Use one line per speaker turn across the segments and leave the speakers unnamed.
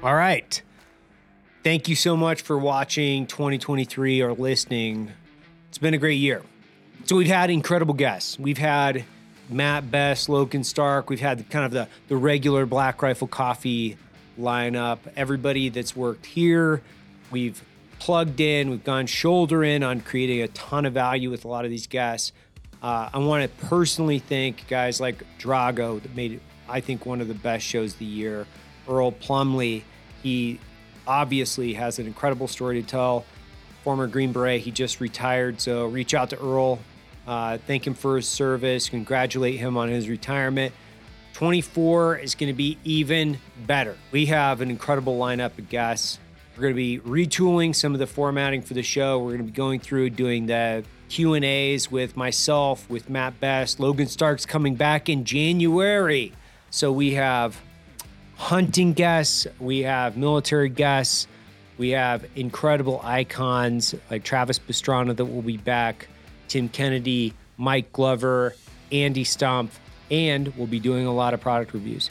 All right. Thank you so much for watching 2023 or listening. It's been a great year. So we've had incredible guests. We've had Matt Best, Logan Stark. We've had kind of the, the regular Black Rifle Coffee lineup. Everybody that's worked here, we've plugged in. We've gone shoulder in on creating a ton of value with a lot of these guests. Uh, I want to personally thank guys like Drago that made I think, one of the best shows of the year. Earl Plumley, he obviously has an incredible story to tell. Former Green Beret, he just retired. So reach out to Earl, uh, thank him for his service, congratulate him on his retirement. 24 is going to be even better. We have an incredible lineup of guests. We're going to be retooling some of the formatting for the show. We're going to be going through doing the Q and A's with myself, with Matt Best. Logan Stark's coming back in January, so we have hunting guests, we have military guests, we have incredible icons like Travis Pastrana that will be back, Tim Kennedy, Mike Glover, Andy Stump, and we'll be doing a lot of product reviews.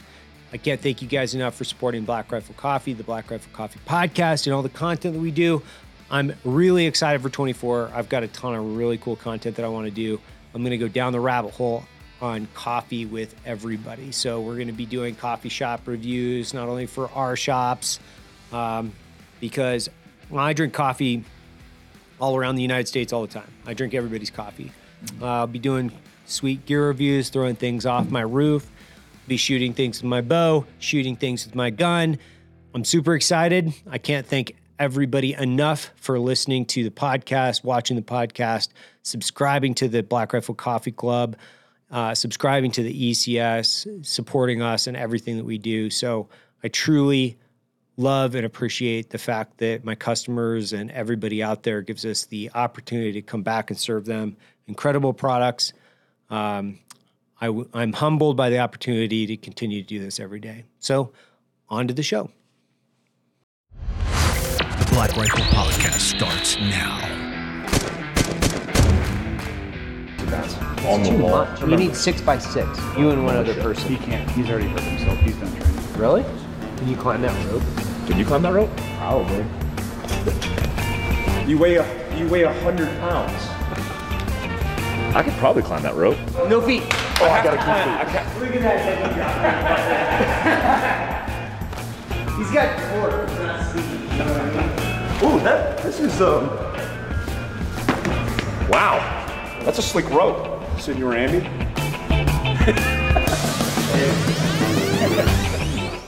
I can't thank you guys enough for supporting Black Rifle Coffee, the Black Rifle Coffee podcast, and all the content that we do. I'm really excited for 24. I've got a ton of really cool content that I want to do. I'm going to go down the rabbit hole on coffee with everybody. So we're going to be doing coffee shop reviews, not only for our shops, um, because I drink coffee all around the United States all the time. I drink everybody's coffee. Uh, I'll be doing sweet gear reviews, throwing things off my roof, be shooting things with my bow, shooting things with my gun. I'm super excited. I can't thank everybody enough for listening to the podcast, watching the podcast, subscribing to the Black Rifle Coffee Club, uh, subscribing to the ECS, supporting us and everything that we do. So I truly love and appreciate the fact that my customers and everybody out there gives us the opportunity to come back and serve them incredible products. Um, I w- I'm humbled by the opportunity to continue to do this every day. So, on to the show.
The Black Rifle Podcast starts now.
On the wall.
We need six by six. You and one other person.
He can't. He's already hurt himself. He's done training.
Really? Can you climb that rope?
Can you climb that rope?
Probably.
You weigh a you weigh a hundred pounds.
I could probably climb that rope.
No feet.
Oh, I gotta keep
Look at that. He's got torque. He's not speed. You know what I mean?
Ooh, that this is um. Wow, that's a slick rope. Senor Andy.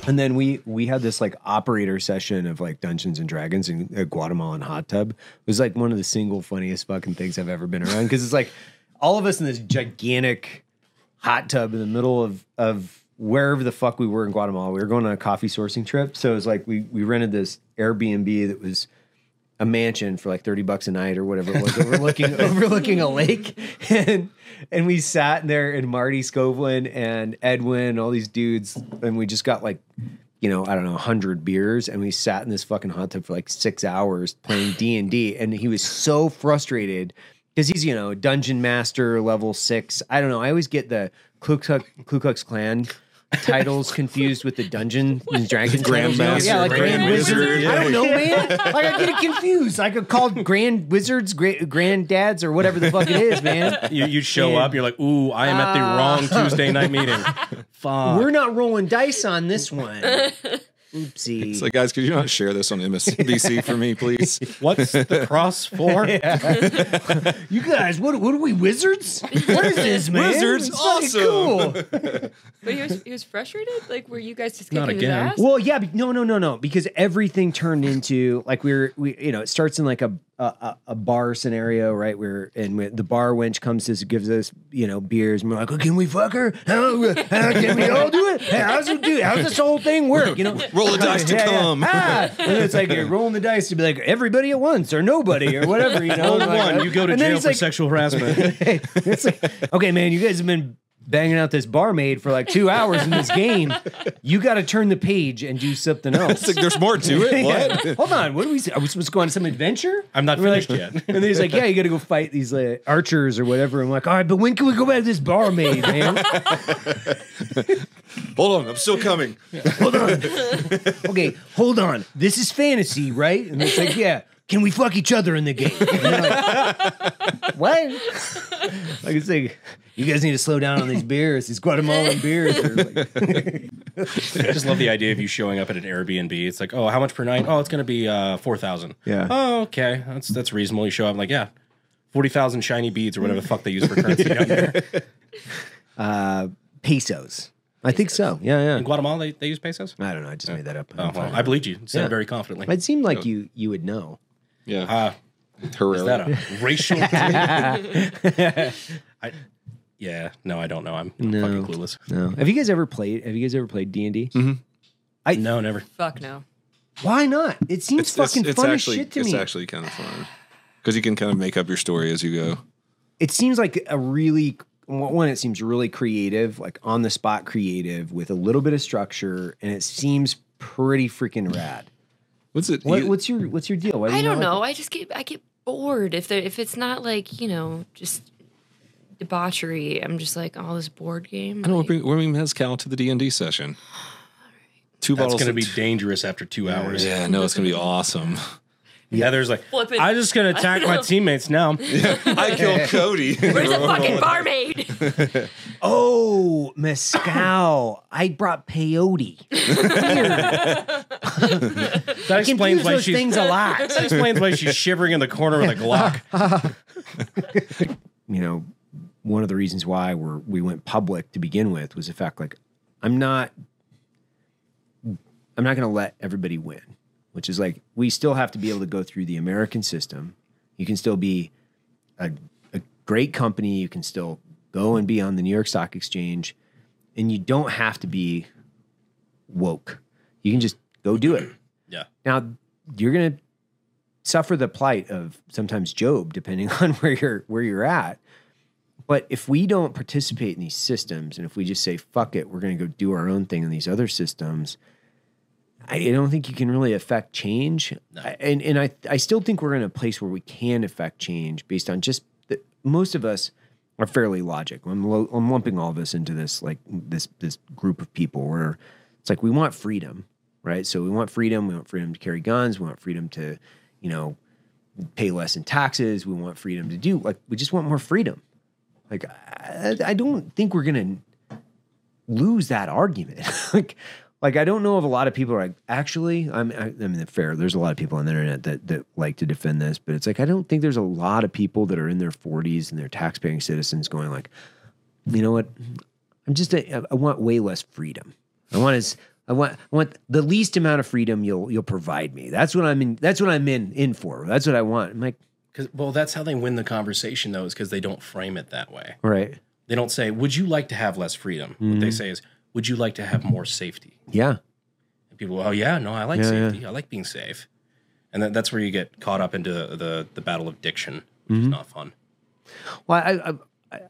And then we we had this like operator session of like Dungeons and Dragons in a Guatemalan hot tub. It was like one of the single funniest fucking things I've ever been around because it's like all of us in this gigantic hot tub in the middle of of wherever the fuck we were in Guatemala. We were going on a coffee sourcing trip, so it was like we we rented this Airbnb that was a mansion for like 30 bucks a night or whatever it was overlooking overlooking a lake. And and we sat in there and Marty Scovelin and Edwin all these dudes and we just got like you know I don't know 100 beers and we sat in this fucking hot tub for like 6 hours playing D&D and he was so frustrated cuz he's you know dungeon master level 6 I don't know I always get the Ku Klux, Ku Klux Klan titles confused with the Dungeon and Dragons titles.
Grandmaster,
yeah, like Grand,
Grand
Wizard.
Wizard,
I don't know, man. Like I get it confused. I could uh, call Grand Wizards, Grand Granddads, or whatever the fuck it is, man.
You, you show
Yeah.
up, you're like, ooh, I am at the ah. wrong Tuesday night meeting. Fuck.
We're not rolling dice on this one. Oopsie.
It's like, guys, could you not share this on MSNBC for me, please?
What's the cross for?
you guys, what, what are we wizards? What is this, man?
Wizards?
It's
Awesome.
cool.
But he was he was frustrated. Like, were you guys just
Not
kicking his
again.
ass?
Well, yeah, no, no, no, no, because everything turned into like we're we you know it starts in like a a, a- bar scenario, right? Where and when the bar wench comes to us, gives us you know beers, and we're like, oh, can we fuck her? How, how can we all do it? How's it do? How's this whole thing work? You know,
Roll the dice to
Yeah, yeah.
come.
Ah! And it's like you're rolling the dice to be like everybody at once or nobody or whatever. You know,
Roll
Like,
one, you go to jail for
like,
sexual harassment.
it's like, okay, man, you guys have been banging out this barmaid for like two hours in this game. You got to turn the page and do something else.
It's like, there's more to it. What?
Yeah. Hold on, what are we? Are we supposed to go on some adventure?
I'm not
And
finished
like-
yet.
And then he's like, "Yeah, you got to go fight these uh, archers or whatever." I'm like, "All right, but when can we go back to this barmaid, man?"
Hold on, I'm still coming. Hold on.
Okay, hold on. This is fantasy, right? And it's like, yeah. Can we fuck each other in the game? Like, what? Like it's like, you guys need to slow down on these beers, these Guatemalan beers. Like-
I just love the idea of you showing up at an Airbnb. It's like, oh, how much per night? Oh, it's going to be uh, four thousand.
Yeah.
Oh, okay, that's that's reasonable. You show up, I'm like, yeah, forty thousand shiny beads or whatever the fuck they use for currency down there.
pesos. I think so. Yeah, yeah. In.
Guatemala, they, they use pesos.
I don't know. I just made that up.
Oh, well, I believed you. You Said
Yeah.
it very confidently.
It seemed like you you would know.
Yeah.
Uh, is that a racial? I, yeah, no, I don't know. I'm
No.
fucking clueless.
No. Have you guys ever played? Have you guys ever played D and D?
No, never.
Fuck no.
Why not? It seems
It's, it's,
fucking
it's
fun
actually
as shit to
it's
me.
actually kind of fun because you can kind of make up your story as you go.
it seems like a really one. It seems really creative, like on the spot creative, with a little bit of structure, and it seems pretty freaking rad.
What's it?
What, what's your What's your deal? Why do
I
you
don't know.
like
I just get I get bored if there if it's not like you know just debauchery. I'm just like all this board game.
I don't know.
like-
Bring, we're bring mezcal to the D and D session. Two
That's
bottles.
going to be dangerous after two hours.
Yeah, no, it's gonna be awesome.
Yeah, there's like,
Flipping.
I'm just going to attack my teammates now.
I killed Cody.
Where's the fucking barmaid?
it? Oh, mezcal! I brought peyote.
That
I
explains why
those
she's
things a lot.
that explains why she's shivering in the corner with a Glock.
you know, one of the reasons why we're we went public to begin with was the fact like I'm not I'm not going to let everybody win, which is like we still have to be able to go through the American system. You can still be a, a great company. You can still go and be on the New York Stock Exchange, and you don't have to be woke. You can just go do it.
Yeah.
Now you're gonna suffer the plight of sometimes Job, depending on where you're where you're at. But if we don't participate in these systems, and if we just say "fuck it," we're gonna go do our own thing in these other systems. I don't think you can really affect change, I- and and I I still think we're in a place where we can affect change based on just that most of us are fairly logical. I'm, lo- I'm lumping all of us into this like this this group of people where it's like we want freedom, right? So we want freedom. We want freedom to carry guns. We want freedom to, you know, pay less in taxes. We want freedom to do like we just want more freedom. Like I, I don't think we're gonna lose that argument. like like I don't know if a lot of people are like actually I'm I, I mean fair. There's a lot of people on the internet that that like to defend this, but it's like I don't think there's a lot of people that are in their 40s and they're taxpaying citizens going like, you know what? I'm just a, I want way less freedom. I want as I want I want the least amount of freedom you'll you'll provide me. That's what I'm in. That's what I'm in in for. That's what I want. I'm like,
'Cause- well, that's how they win the conversation, though, is because they don't frame it that way.
right
They don't say, Would you like to have less freedom? What
Mm-hmm.
they say is, Would you like to have more safety?
yeah,
And people, Oh, yeah, no, I like
Yeah,
safety. I like being safe. And that, that's where you get caught up into the, the battle of diction, which
Mm-hmm.
is not fun.
Well, I, I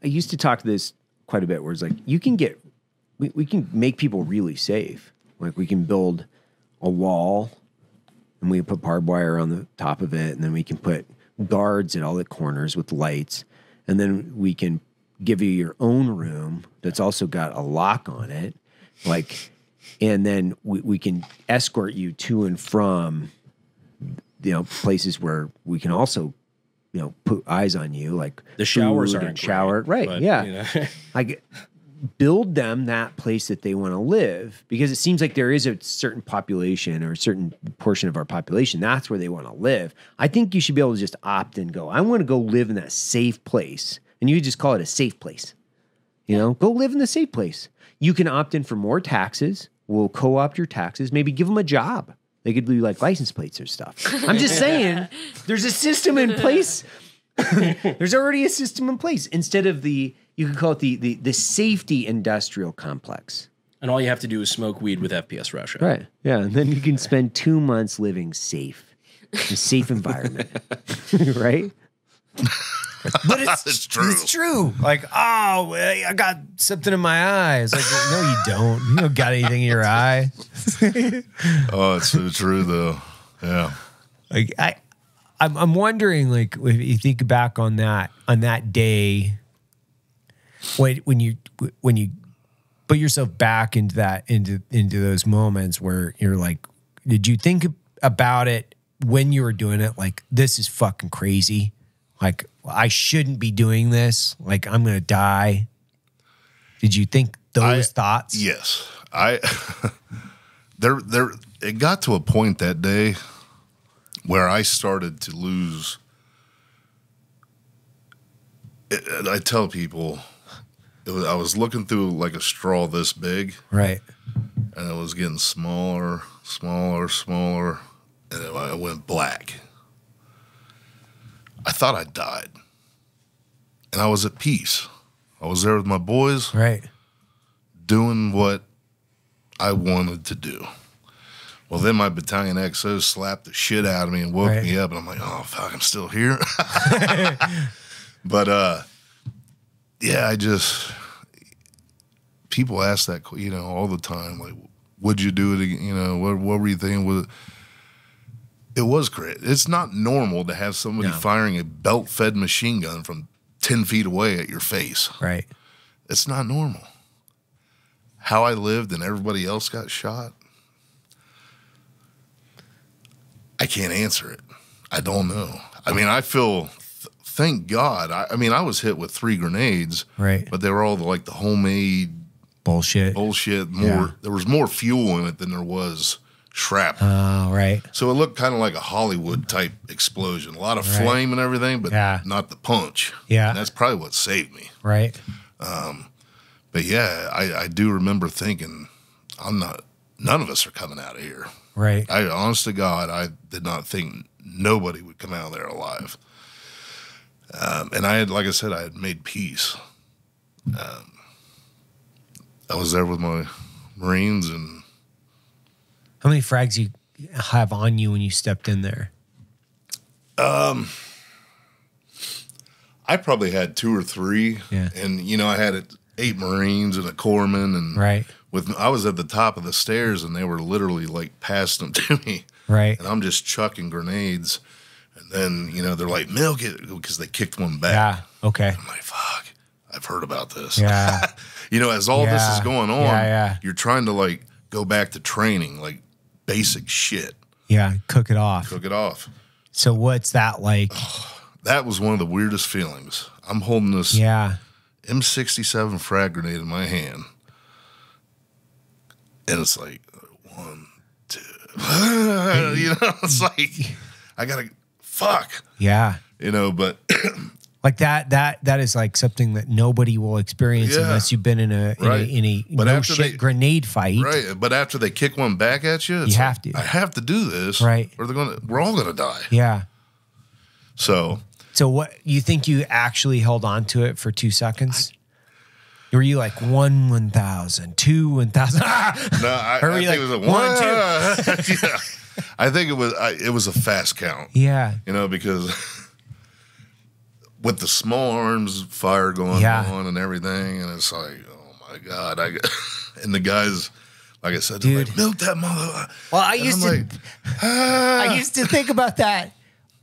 I used to talk to this quite a bit, where it's like you can get we, we can make people really safe. Like we can build a wall and we put barbed wire on the top of it, and then we can put guards at all the corners with lights, and then we can give you your own room that's also got a lock on it, like, and then we, we can escort you to and from you know places where we can also you know put eyes on you like
The showers
and shower
great,
right
but,
yeah
you know.
like build them that place that they want to live because it seems like there is a certain population or a certain portion of our population that's where they want to live i think you should be able to just opt and go i want to go live in that safe place and you just call it a safe place you know? Go live in the safe place. You can opt in for more taxes. We'll co-opt your taxes. Maybe give them a job. They could do like license plates or stuff. I'm just saying there's a system in place. There's already a system in place instead of the you could call it the the, the safety industrial complex.
And all you have to do is smoke weed with FPS Russia.
right. Yeah. And then you can spend two months living safe in a safe environment. Right
But it's, it's true. It's true. Like, oh, I got something in my eyes. Like, no, you don't. You don't got anything in your eye.
Oh, it's so true though. Yeah.
Like, I, I'm, I'm wondering, like, if you think back on that, on that day, when when you when you
put yourself back into that into into those moments where you're like, did you think about it when you were doing it? Like this is fucking crazy. Like I shouldn't be doing this. Like I'm gonna die. Did you think those thoughts?
Yes, I. there, there. It got to a point that day where I started to lose. And I tell people, it was, I was looking through like a straw this big,
Right.
and it was getting smaller, smaller, smaller, and it, it went black. I thought I died, and I was at peace. I was there with my boys,
Right.
doing what I wanted to do. Well, then my battalion XO slapped the shit out of me and woke
Right.
me up, and I'm like, "Oh fuck, I'm still here." but uh, yeah, I just people ask that you know all the time, like, "Would you do it again?" You know, what what were you thinking? Was it? Was great. It's not normal to have somebody
No.
firing a belt-fed machine gun from ten feet away at your face.
Right.
It's not normal. How I lived and everybody else got shot, I can't answer it. I don't know. I mean, I feel, th- thank God. I, I mean, I was hit with three grenades,
Right.
but they were all the, like the homemade
Bullshit.
bullshit. More,
Yeah.
there was more fuel in it than there was shrapnel.
Oh, right.
so it looked kind of like a Hollywood type explosion. A lot of
Right.
flame and everything, but
Yeah.
not the punch.
Yeah.
And that's probably what saved me.
Right.
Um, But yeah, I, I do remember thinking, I'm not. None of us are coming out of here.
Right.
I, honest to God, I did not think nobody would come out of there alive. Um, and I had, like I said, I had made peace. Um, I was there with my Marines, and
How many frags you have on you when you stepped in there?
Um, I probably had two or three.
Yeah.
And you know, I had eight Marines and a corpsman, and
Right.
with I was at the top of the stairs, and they were literally like passing them to me.
Right.
and I'm just chucking grenades. And then, you know, they're like, milk it because they kicked one back.
Yeah. Okay.
I'm like, fuck, I've heard about this.
Yeah.
you know, as all this is going on,
Yeah, yeah.
you're trying to like go back to training, like basic shit,
Yeah. Cook it off.
cook it off.
So what's that like?
That was one of the weirdest feelings. I'm holding this
Yeah.
M67 frag grenade in my hand. And it's like, one, two. you know, it's like, I gotta, fuck,
Yeah.
you know, but
Like that. That that is like something that nobody will experience
Yeah.
unless you've been in a in
Right.
a, in a
But
no shit
they-
grenade fight.
Right, but after they kick one back at you, it's
You
like,
have to.
I have to do this,
Right.
Or they're gonna, we're all gonna die.
Yeah.
So
So what you think you actually held on to it for two seconds? Were you like one one thousand, two one thousand?
no, I, I think
like,
it was a
one,
one, two. yeah, I think it was, I, it was a fast count.
yeah.
You know, because with the small arms fire going
Yeah.
on and everything, and it's like, oh my god, I and the guys, like I said,
Dude.
like, milk that mother.
Well, I
And
used
I'm
to
like,
I ah. used to think about that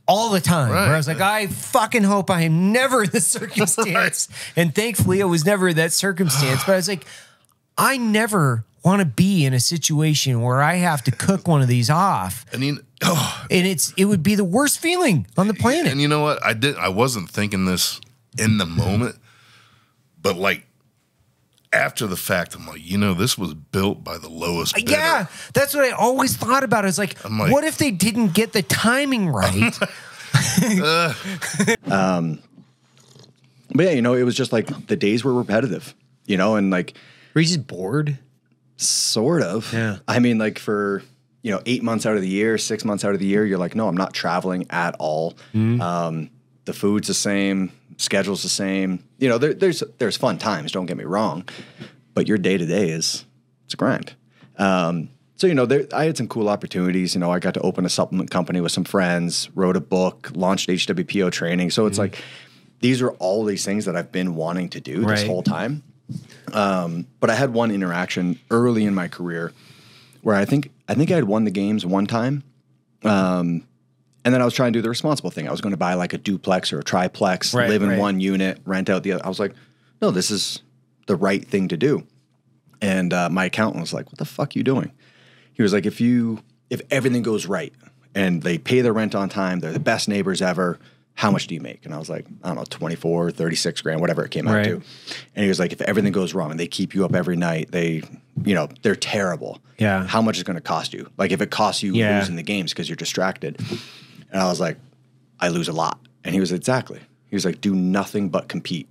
all the time. Where I was like, I fucking hope I am never in this circumstance. And thankfully I was never in that circumstance. But I was like, I never want to be in a situation where I have to cook one of these off.
I mean, oh,
And it's it would be the worst feeling on the planet.
And you know what? I did. I wasn't thinking this in the moment, but like after the fact, I'm like, you know, this was built by the lowest. Bidder.
Yeah, that's what I always thought about. I was like,
like-
what if they didn't get the timing right?
Um, But yeah, you know, it was just like the days were repetitive, you know, and like
Were you just bored?
Sort of.
Yeah.
I mean, like for you know, eight months out of the year, six months out of the year, you're like, no, I'm not traveling at all.
Mm-hmm.
Um, the food's the same, schedule's the same. You know, there, there's there's fun times. Don't get me wrong, but your day to day is it's a grind. Um, so you know, there, I had some cool opportunities. You know, I got to open a supplement company with some friends, wrote a book, launched HWPO training. So it's
Mm-hmm.
like these are all these things that I've been wanting to do this whole time. Um, but I had one interaction early in my career where I think I think I had won the games one time. Um, and then I was trying to do the responsible thing. I was going to buy like a duplex or a triplex,
Right,
live in
right.
one unit, rent out the other. I was like, no, this is the right thing to do. And uh, my accountant was like, "What the fuck you doing?" He was like, "If you if everything goes right and they pay their rent on time, they're the best neighbors ever. How much do you make?" And I was like, "I don't know, 24, 36 grand, whatever it came out
Right.
to." And he was like, "If everything goes wrong and they keep you up every night, they, you know, they're terrible.
Yeah.
How much is going to cost you? Like if it costs you
Yeah.
losing the games because you're distracted." And I was like, "I lose a lot." And he was exactly. He was like, "Do nothing but compete.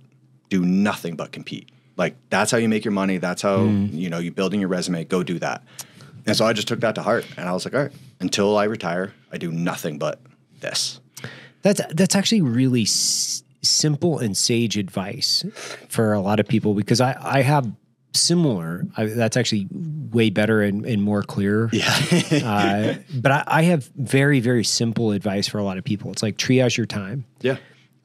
Do nothing but compete. Like that's how you make your money. That's how
Mm.
you know you're building your resume. Go do that." And so I just took that to heart, and I was like, "All right, until I retire, I do nothing but this."
That's that's actually really s- simple and sage advice for a lot of people because I I have similar. I, that's actually way better and, and more clear.
Yeah.
uh, but I, I have very very simple advice for a lot of people. It's like triage your time.
Yeah.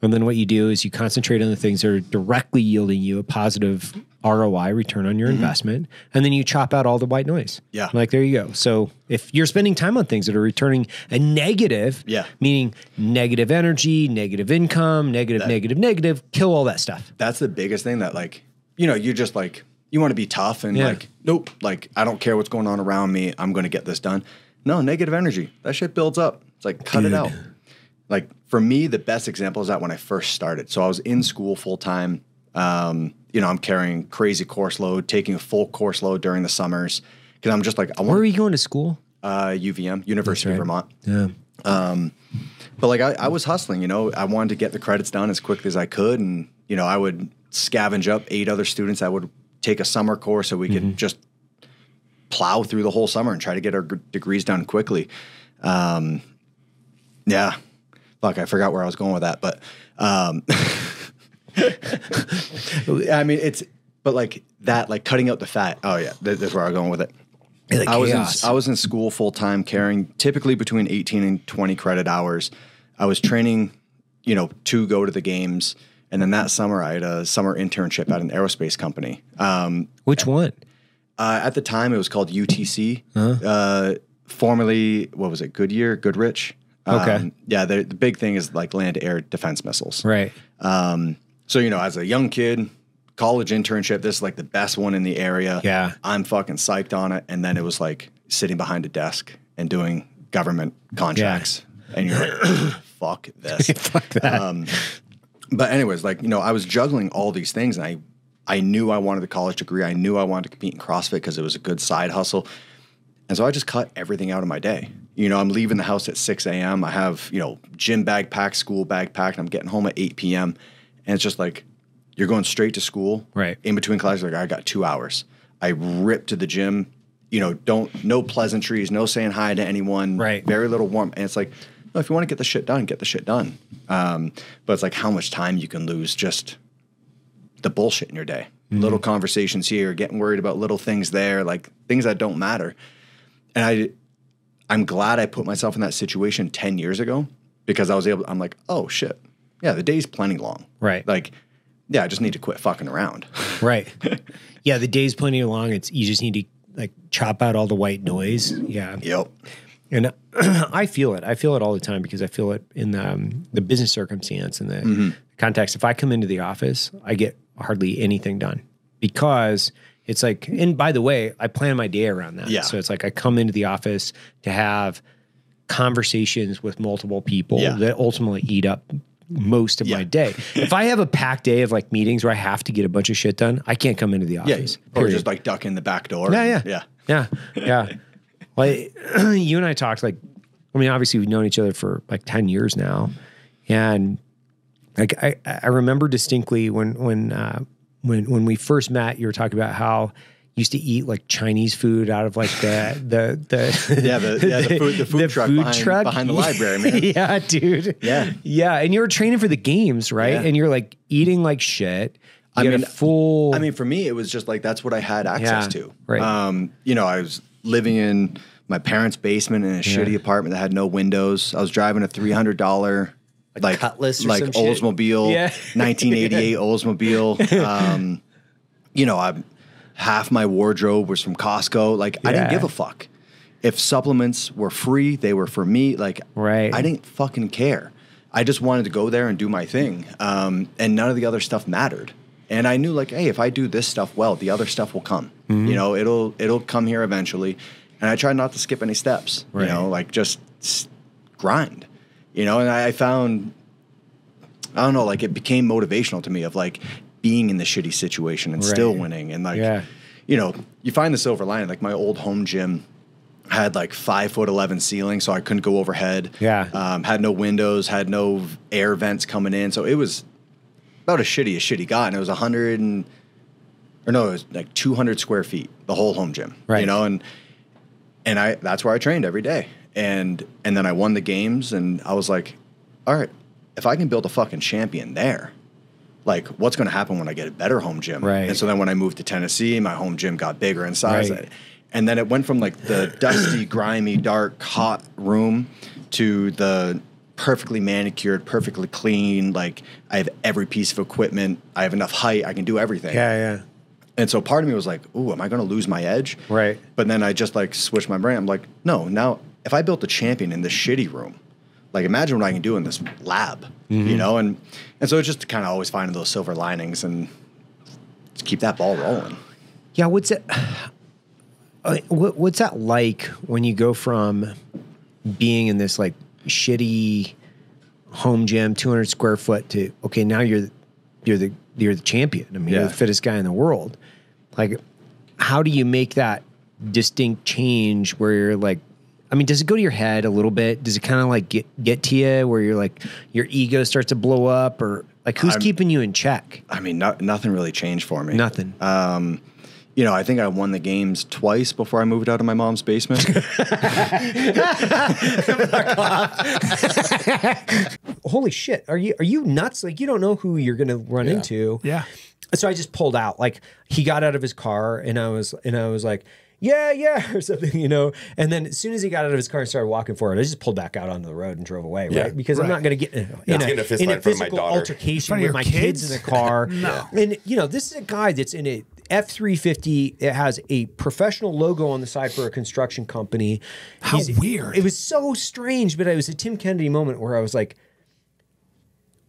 And then what you do is you concentrate on the things that are directly yielding you a positive ROI, return on your investment, and then you chop out all the white noise.
Mm-hmm. Yeah.
Like there you go. So if you're spending time on things that are returning a negative,
Yeah.
meaning negative energy, negative income, negative,
That-
negative, negative, kill all that stuff.
That's the biggest thing that like, you know, you just like you want to be tough and
Yeah.
like, nope, like I don't care what's going on around me. I'm going to get this done. No, negative energy. That shit builds up. It's like cut it out. Like for me, the best example is that when I first started. So I was in school full time. Um, you know, I'm carrying crazy course load, taking a full course load during the summers because I'm just like I
Where are you going to school?
uh, UVM, University
right.
of Vermont.
Yeah.
But like I, I was hustling, you know, I wanted to get the credits done as quickly as I could, and you know, I would scavenge up eight other students that would take a summer course so we could just plow through the whole summer and try to get our g- degrees done quickly. Um, yeah, fuck, I forgot where I was going with that, but um, I mean, it's but like that, like cutting out the fat. Oh yeah, that, that's where I was going with it.
Like
I was in. I was in school full time, carrying typically between 18 and 20 credit hours. I was training, you know, to go to the games, and then that summer I had a summer internship at an aerospace company. Um,
Which one?
uh, at the time, it was called UTC. Uh, formerly, what was it? Goodyear, Goodrich.
Okay.
yeah, the, big thing is like land air defense missiles.
Right.
Um, so you know, as a young kid, college internship, this is like the best one in the area.
Yeah.
I'm fucking psyched on it. And then it was like sitting behind a desk and doing government contracts, and you're like, fuck this.
Fuck that.
Um, but anyways, like you know, I was juggling all these things, and I I knew I wanted a college degree. I knew I wanted to compete in CrossFit because it was a good side hustle. And so I just cut everything out of my day. You know, I'm leaving the house at 6 a.m. I have, you know, gym bag packed, school bag packed, and I'm getting home at 8 p.m. And it's just like, you're going straight to school.
Right.
In between classes, like, I got two hours. I rip to the gym, you know, don't, no pleasantries, no saying hi to anyone.
Right.
Very little warmth. And it's like, no, if you want to get the shit done, get the shit done. Um, but it's like how much time you can lose just the bullshit in your day. Little conversations here, getting worried about little things there, like things that don't matter. And I I'm glad I put myself in that situation 10 years ago because I was able I'm like, "Oh shit. Yeah, the day's plenty long."
Right.
Like yeah, I just need to quit fucking around.
Right. yeah, the day's plenty long. It's you just need to like chop out all the white noise. Yeah.
yep.
And I feel it. I feel it all the time because I feel it in the, um, the business circumstance and the
Mm-hmm.
context. If I come into the office, I get hardly anything done because it's like, and by the way, I plan my day around that.
Yeah.
So it's like I come into the office to have conversations with multiple people
Yeah.
that ultimately eat up most of
Yeah.
my day. if I have a packed day of like meetings where I have to get a bunch of shit done, I can't come into the office.
Yeah.
Or
just like duck in the back door.
Yeah, yeah,
Yeah.
yeah, yeah. Like you and I talked like, I mean, obviously we've known each other for like ten years now, and like I, I remember distinctly when when uh, when when we first met, you were talking about how you used to eat like Chinese food out of like the the the
Yeah, the- yeah, the food- the food truck behind- behind the library, man.
yeah, dude.
Yeah.
yeah. And you were training for the games, right?
Yeah.
And you're like eating like shit. You
I mean,
full.
I mean, for me, it was just like that's what I had access
Yeah,
to.
right.
Um, you know, I was living in my parents' basement in a shitty apartment that had no windows. I was driving a three hundred dollar like
Cutlass or
like
some shit?
Oldsmobile,
Yeah.
nineteen eighty eight Oldsmobile. Um, you know, I half my wardrobe was from Costco. Like I didn't give a fuck. If supplements were free, they were for me. Like
Right.
I didn't fucking care. I just wanted to go there and do my thing, um, and none of the other stuff mattered. And I knew like, hey, if I do this stuff well, the other stuff will come.
Mhm.
You know, it'll it'll come here eventually. And I tried not to skip any steps.
Right.
You know, like just grind. You know, and I found I don't know, like it became motivational to me of like being in the shitty situation and still winning. And like,
Yeah.
you know, you find the silver lining. Like my old home gym had like five foot eleven ceiling, so I couldn't go overhead.
Yeah.
Um, had no windows, had no air vents coming in, so it was about as shitty as shitty got. And it was a hundred and or no, it was like two hundred square feet, the whole home gym.
Right.
You know, and and I that's where I trained every day. And and then I won the games, and I was like, all right, if I can build a fucking champion there, like what's going to happen when I get a better home gym?
Right.
And so then when I moved to Tennessee, my home gym got bigger in size.
Right.
And then it went from like the dusty, grimy, dark, hot room to the perfectly manicured, perfectly clean. Like I have every piece of equipment. I have enough height. I can do everything.
Yeah, yeah.
And so part of me was like, "Ooh, am I going to lose my edge?"
Right.
But then I just like switched my brain. I'm like, "No, now if I built a champion in this shitty room, like imagine what I can do in this lab, you
Mhm.
know?" And and so it's just kind of always finding those silver linings and keep that ball rolling.
Yeah, what's it? uh, what, what's that like when you go from being in this like shitty home gym, two hundred square foot, to okay, now you're you're the you're the champion. I mean, you're the fittest guy in the world. Like, how do you make that distinct change where you're like? I mean, does it go to your head a little bit? Does it kind of like get get to you where you're like your ego starts to blow up, or like who's
I'm-
keeping you in check?
I mean, no, nothing really changed for me.
Nothing.
Um, you know, I think I won the games twice before I moved out of my mom's basement.
holy shit are you are you nuts like you don't know who you're gonna run into
Yeah.
so i just pulled out like he got out of his car and i was and i was like yeah yeah or something you know and then as soon as he got out of his car and started walking forward i just pulled back out onto the road and drove away
Yeah.
right because i'm not gonna get in,
Not
in,
getting
a,
a fist
in a
in my
physical altercation with my kids?
kids?
in the car
No.
and you know this is a guy that's in a F350 it has a professional logo on the side for a construction company.
How
He's-
weird.
It was so strange, but it was a Tim Kennedy moment where I was like,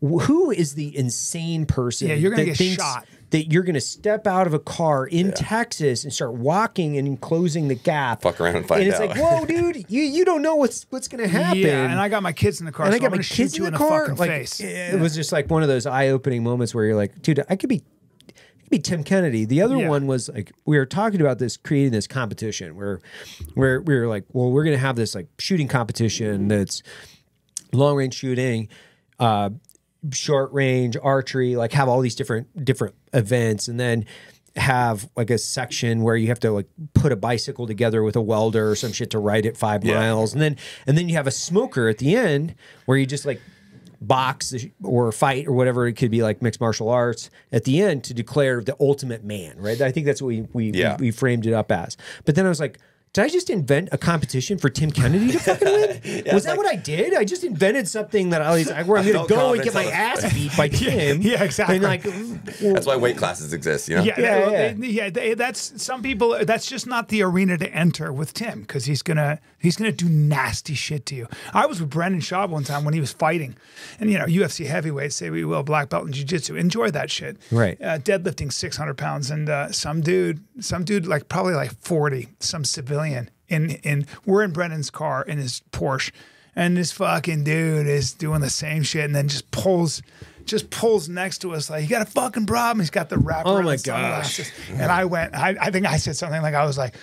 who is the insane person
Yeah, you're gonna
that
get
thinks
shot.
That you're going to step out of a car in Texas and start walking and closing the gap?
Fuck around and find out.
and it's
out.
like, whoa, dude, you you don't know what's what's going to happen.
Yeah, and I got my kids in the car.
and
so
I got
I'm
my
gonna
kids
shoot you
in
in
the
the
car.
fucking
like,
face.
It was just like one of those eye-opening moments where you're like, dude, I could be I could be Tim Kennedy. The other
Yeah.
one was like we were talking about this creating this competition where where we were like, well, we're gonna have this like shooting competition that's long range shooting, uh, short range archery, like have all these different different events, and then have like a section where you have to like put a bicycle together with a welder or some shit to ride it five
Yeah.
miles, and then and then you have a smoker at the end where you just like box or fight or whatever it could be like mixed martial arts at the end to declare the ultimate man right i think that's what we we,
Yeah.
we, we framed it up as but then i was like did I just invent a competition for Tim Kennedy to fucking win? was that what I did? I just invented something that I was like, where I'm going to go and get my ass beat by Tim.
yeah, exactly.
And like,
That's why weight classes exist, you know?
Yeah,
Yeah,
they-
yeah.
they- yeah, they- that's some people. That's just not the arena to enter with Tim because he's gonna he's gonna do nasty shit to you. I was with Brendan Schaub one time when he was fighting, and you know UFC heavyweight, say we will, black belt in jiu-jitsu. Enjoy that shit.
Right.
Uh, deadlifting six hundred pounds, and uh, some dude, some dude like probably like forty, some civilian in in we're in Brendan's car in his Porsche, and this fucking dude is doing the same shit, and then just pulls. Just pulls next to us like he got a fucking problem. He's got the wrapper.
Oh
and
my
sunglasses. And I went. I, I think I said something like I was like,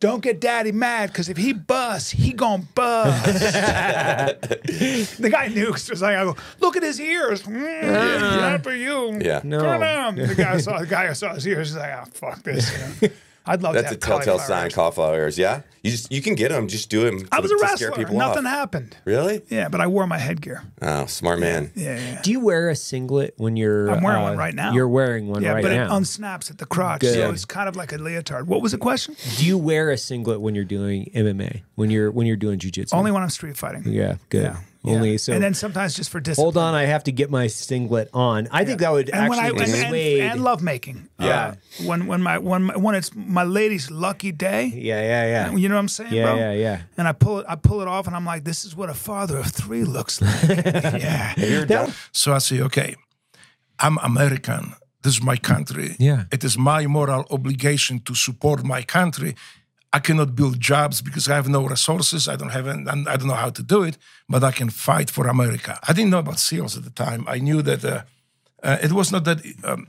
"Don't get daddy mad because if he busts, he gonna bust." the guy knew was like, "I go look at his ears. Mm, Not for you.
Yeah.
No.
Turn down." The guy saw the guy saw his ears. He's like, "Oh fuck this." you know. I'd love
That's
to
That's
a
telltale
cauliflower
sign.
ears.
Cauliflower ears. Yeah, you just you can get them. Just do them.
I was a wrestler. Nothing
off.
happened.
Really?
Yeah, but I wore my headgear.
Oh, smart man.
Yeah, yeah.
do you wear a singlet when you're?
I'm wearing
uh,
one right now.
You're wearing one
yeah,
right now.
Yeah, but it unsnaps at the crotch,
Good.
so it's kind of like a leotard. What was the question?
do you wear a singlet when you're doing MMA? When you're when you're doing jujitsu?
Only when I'm street fighting.
Yeah, good.
Yeah.
Only
Yeah.
so.
and then sometimes just for discipline.
hold on, I have to get my singlet on. I think that would
and when I
actually
and, and, and love making.
Yeah.
Uh, when when my when my, when it's my lady's lucky day.
yeah, yeah, yeah.
You know what I'm saying,
Yeah,
bro?
yeah, yeah.
And I pull it, I pull it off, and I'm like, "This is what a father of three looks like." yeah.
So I say, okay, I'm American. this is my country.
Yeah.
It is my moral obligation to support my country. I cannot build jobs because I have no resources. I don't have, an, I don't know how to do it, but I can fight for America. I didn't know about SEALs at the time. I knew that uh, uh, it was not that. Um,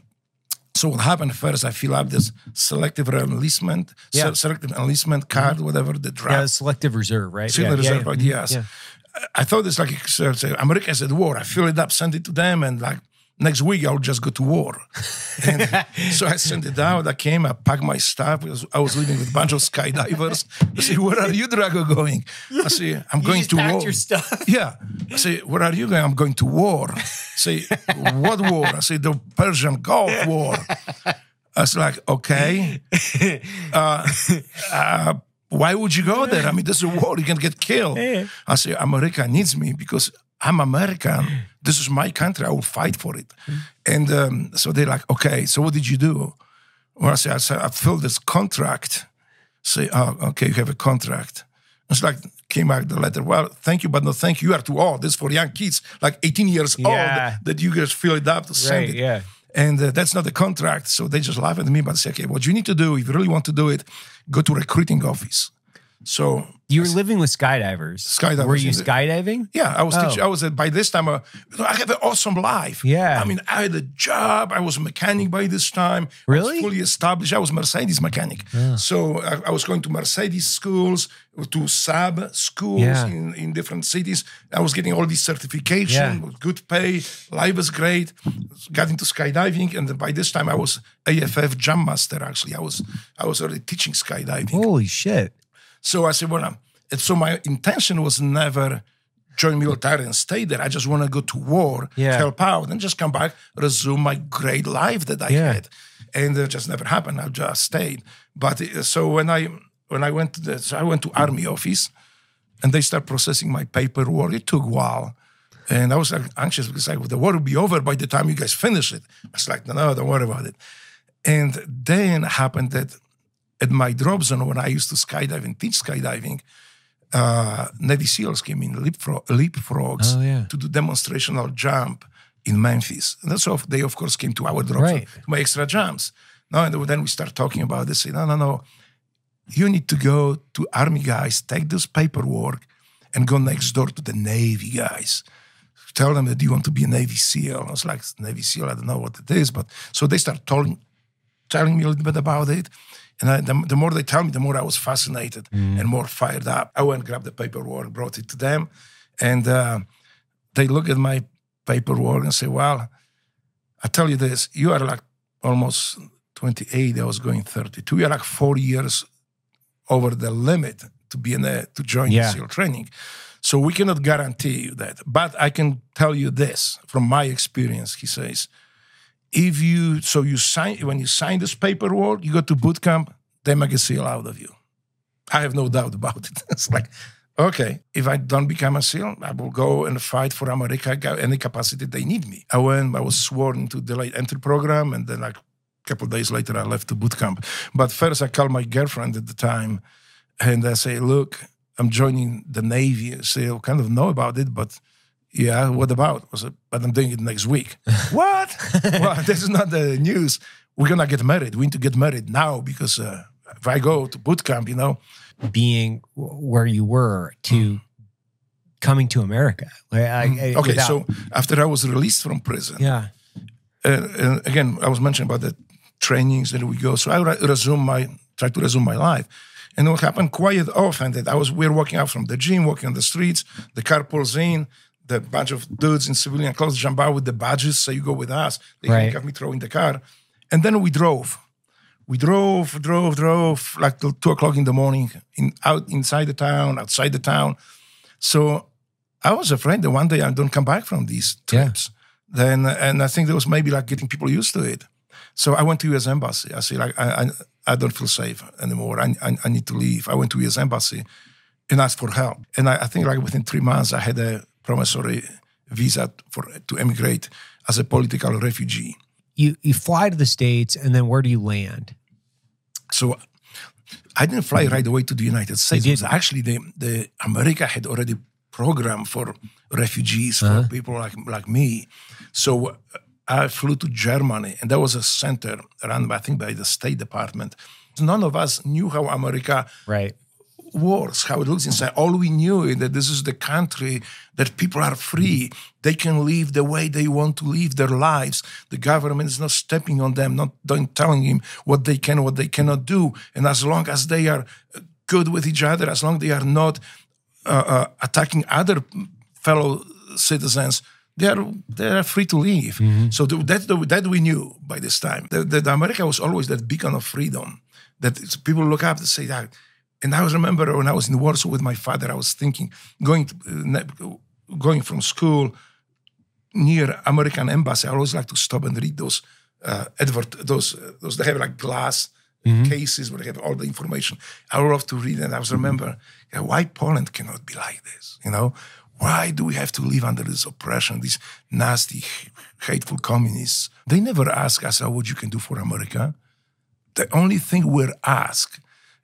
so what happened first? I fill up this selective enlistment,
Yeah.
se- selective enlistment card, whatever the draft.
Yeah, selective reserve, right?
Single
yeah,
reserve,
yeah,
right?
yeah.
Yes. I thought it's like America is at war. I fill it up, send it to them, and like next week I'll just go to war. And so I sent it out. I came, I packed my stuff. I was living with a bunch of skydivers. I say, "Where are you, Drago, going?" I say, "I'm
You
going to war."
your stuff.
Yeah. I say, "Where are you going?" I'm going to war. I say, "What war?" I say, "The Persian Gulf War." I was like, "Okay." Uh, uh, why would you go there? I mean, there's a war. You can get killed. I say, America needs me because I'm American. This is my country. I will fight for it. And um, so they're like, okay, so what did you do? Well, I say, I, say, I filled this contract. Say, oh, okay, you have a contract. It's like, came back the letter. Well, thank you, but no thank you. You are too old. This is for young kids, like 18 years
Yeah.
old, that you guys fill it up to send
Right,
it.
yeah.
And uh, that's not a contract. So they just laugh at me, but say, okay, what you need to do, if you really want to do it, go to recruiting office. So
You were living with skydivers.
Skydivers,
Were you skydiving?
yeah, I was
Oh.
teaching. I was uh, by this time. Uh, I have an awesome life.
Yeah.
I mean, I had a job. I was a mechanic by this time.
Really?
fully established. I was Mercedes mechanic. So I, I was going to Mercedes schools, to Saab schools
Yeah.
in, in different cities. I was getting all these certification,
Yeah.
good pay. Life was great. Got into skydiving, and by this time I was AFF jump master. Actually, I was I was already teaching skydiving.
Holy shit.
So I said, well, um, and so my intention was never join military and stay there. I just want to go to war,
Yeah.
help out, and just come back, resume my great life that I
Yeah.
had. And it just never happened. I just stayed. But uh, so when I when I went to the, so I went to army office, and they start processing my paperwork. It took a while. And I was like anxious because like the war will be over by the time you guys finish it. I was like, no, no, don't worry about it. And then happened that at my drop zone when I used to skydive and teach skydiving, uh, Navy SEALs came in leapfrog, leapfrogs
Oh, yeah.
to do demonstrational jump in Memphis. And that's how they, of course, came to our drop zone,
Right.
to my extra jumps. No, and then we start talking about this. Say, no, no, no. You need to go to Army guys, take this paperwork, and go next door to the Navy guys. Tell them that you want to be a Navy SEAL. I was like, Navy SEAL, I don't know what it is. But so they start telling, telling me a little bit about it. And I, the, the more they tell me, the more I was fascinated and more fired up. I went, grabbed the paperwork, brought it to them. And uh, they look at my paperwork and say, Well, I tell you this, you are like almost 28, I was going 32. You're like four years over the limit to be in a, to join
Yeah.
SEAL training. So we cannot guarantee you that. But I can tell you this from my experience, he says, if you so you sign when you sign this paperwork, you go to boot camp, they make a SEAL out of you. I have no doubt about it. it's like, okay, if I don't become a SEAL, I will go and fight for America any capacity they need me. I went, I was sworn into the delayed entry program, and then like a couple days later, I left the boot camp. But first, I called my girlfriend at the time, and I say, look, I'm joining the Navy. I kind of know about it, but yeah, what about? I said, but I'm doing it next week. what? well, this is not the news. We're gonna get married. We need to get married now because uh, if I go to boot camp, you know,
Being where you were to coming to America. I, I-
Mm. okay.
without-
So after I was released from prison,
yeah.
uh, and again, I was mentioning about the trainings that we go. So I re- resume my try to resume my life. And what happened quite often that I was we were walking out from the gym, walking on the streets, the car pulls in, the bunch of dudes in civilian clothes jump out with the badges, so you go with us. They
Right.
have me throw in the car. And then we drove. We drove, drove, drove like till two o'clock in the morning, in out inside the town, outside the town. So I was afraid that one day I don't come back from these trips. Then and I think there was maybe like getting people used to it. So I went to U.S. Embassy. I said like I I, I don't feel safe anymore. I, I I need to leave. I went to U.S. Embassy and asked for help. And I, I think like within three months I had a promissory visa for to emigrate as a political refugee.
You you fly to the states, and then where do you land?
So I didn't fly right away to the United States. It was actually the, the America had already programmed for refugees, for
Uh-huh.
people like like me. So uh, I flew to Germany, and there was a center run, by, I think, by the State Department. None of us knew how America
right.
Works, how it looks inside. All we knew is that this is the country that people are free. They can live the way they want to live their lives. The government is not stepping on them, not don't telling them what they can, what they cannot do. And as long as they are good with each other, as long as they are not uh, uh, attacking other fellow citizens, they are they are free to live. So that that we knew by this time. That, that America was always that beacon of freedom that people look up and say that. And I was remember when I was in Warsaw with my father, I was thinking going to, uh, going from school near American embassy. I always like to stop and read those uh, advert those uh, those they have like glass cases where they have all the information. I love to read and I was remember yeah, why Poland cannot be like this. You know, why do we have to live under this oppression? These nasty, hateful communists. They never ask us uh, what you can do for America. The only thing we're asked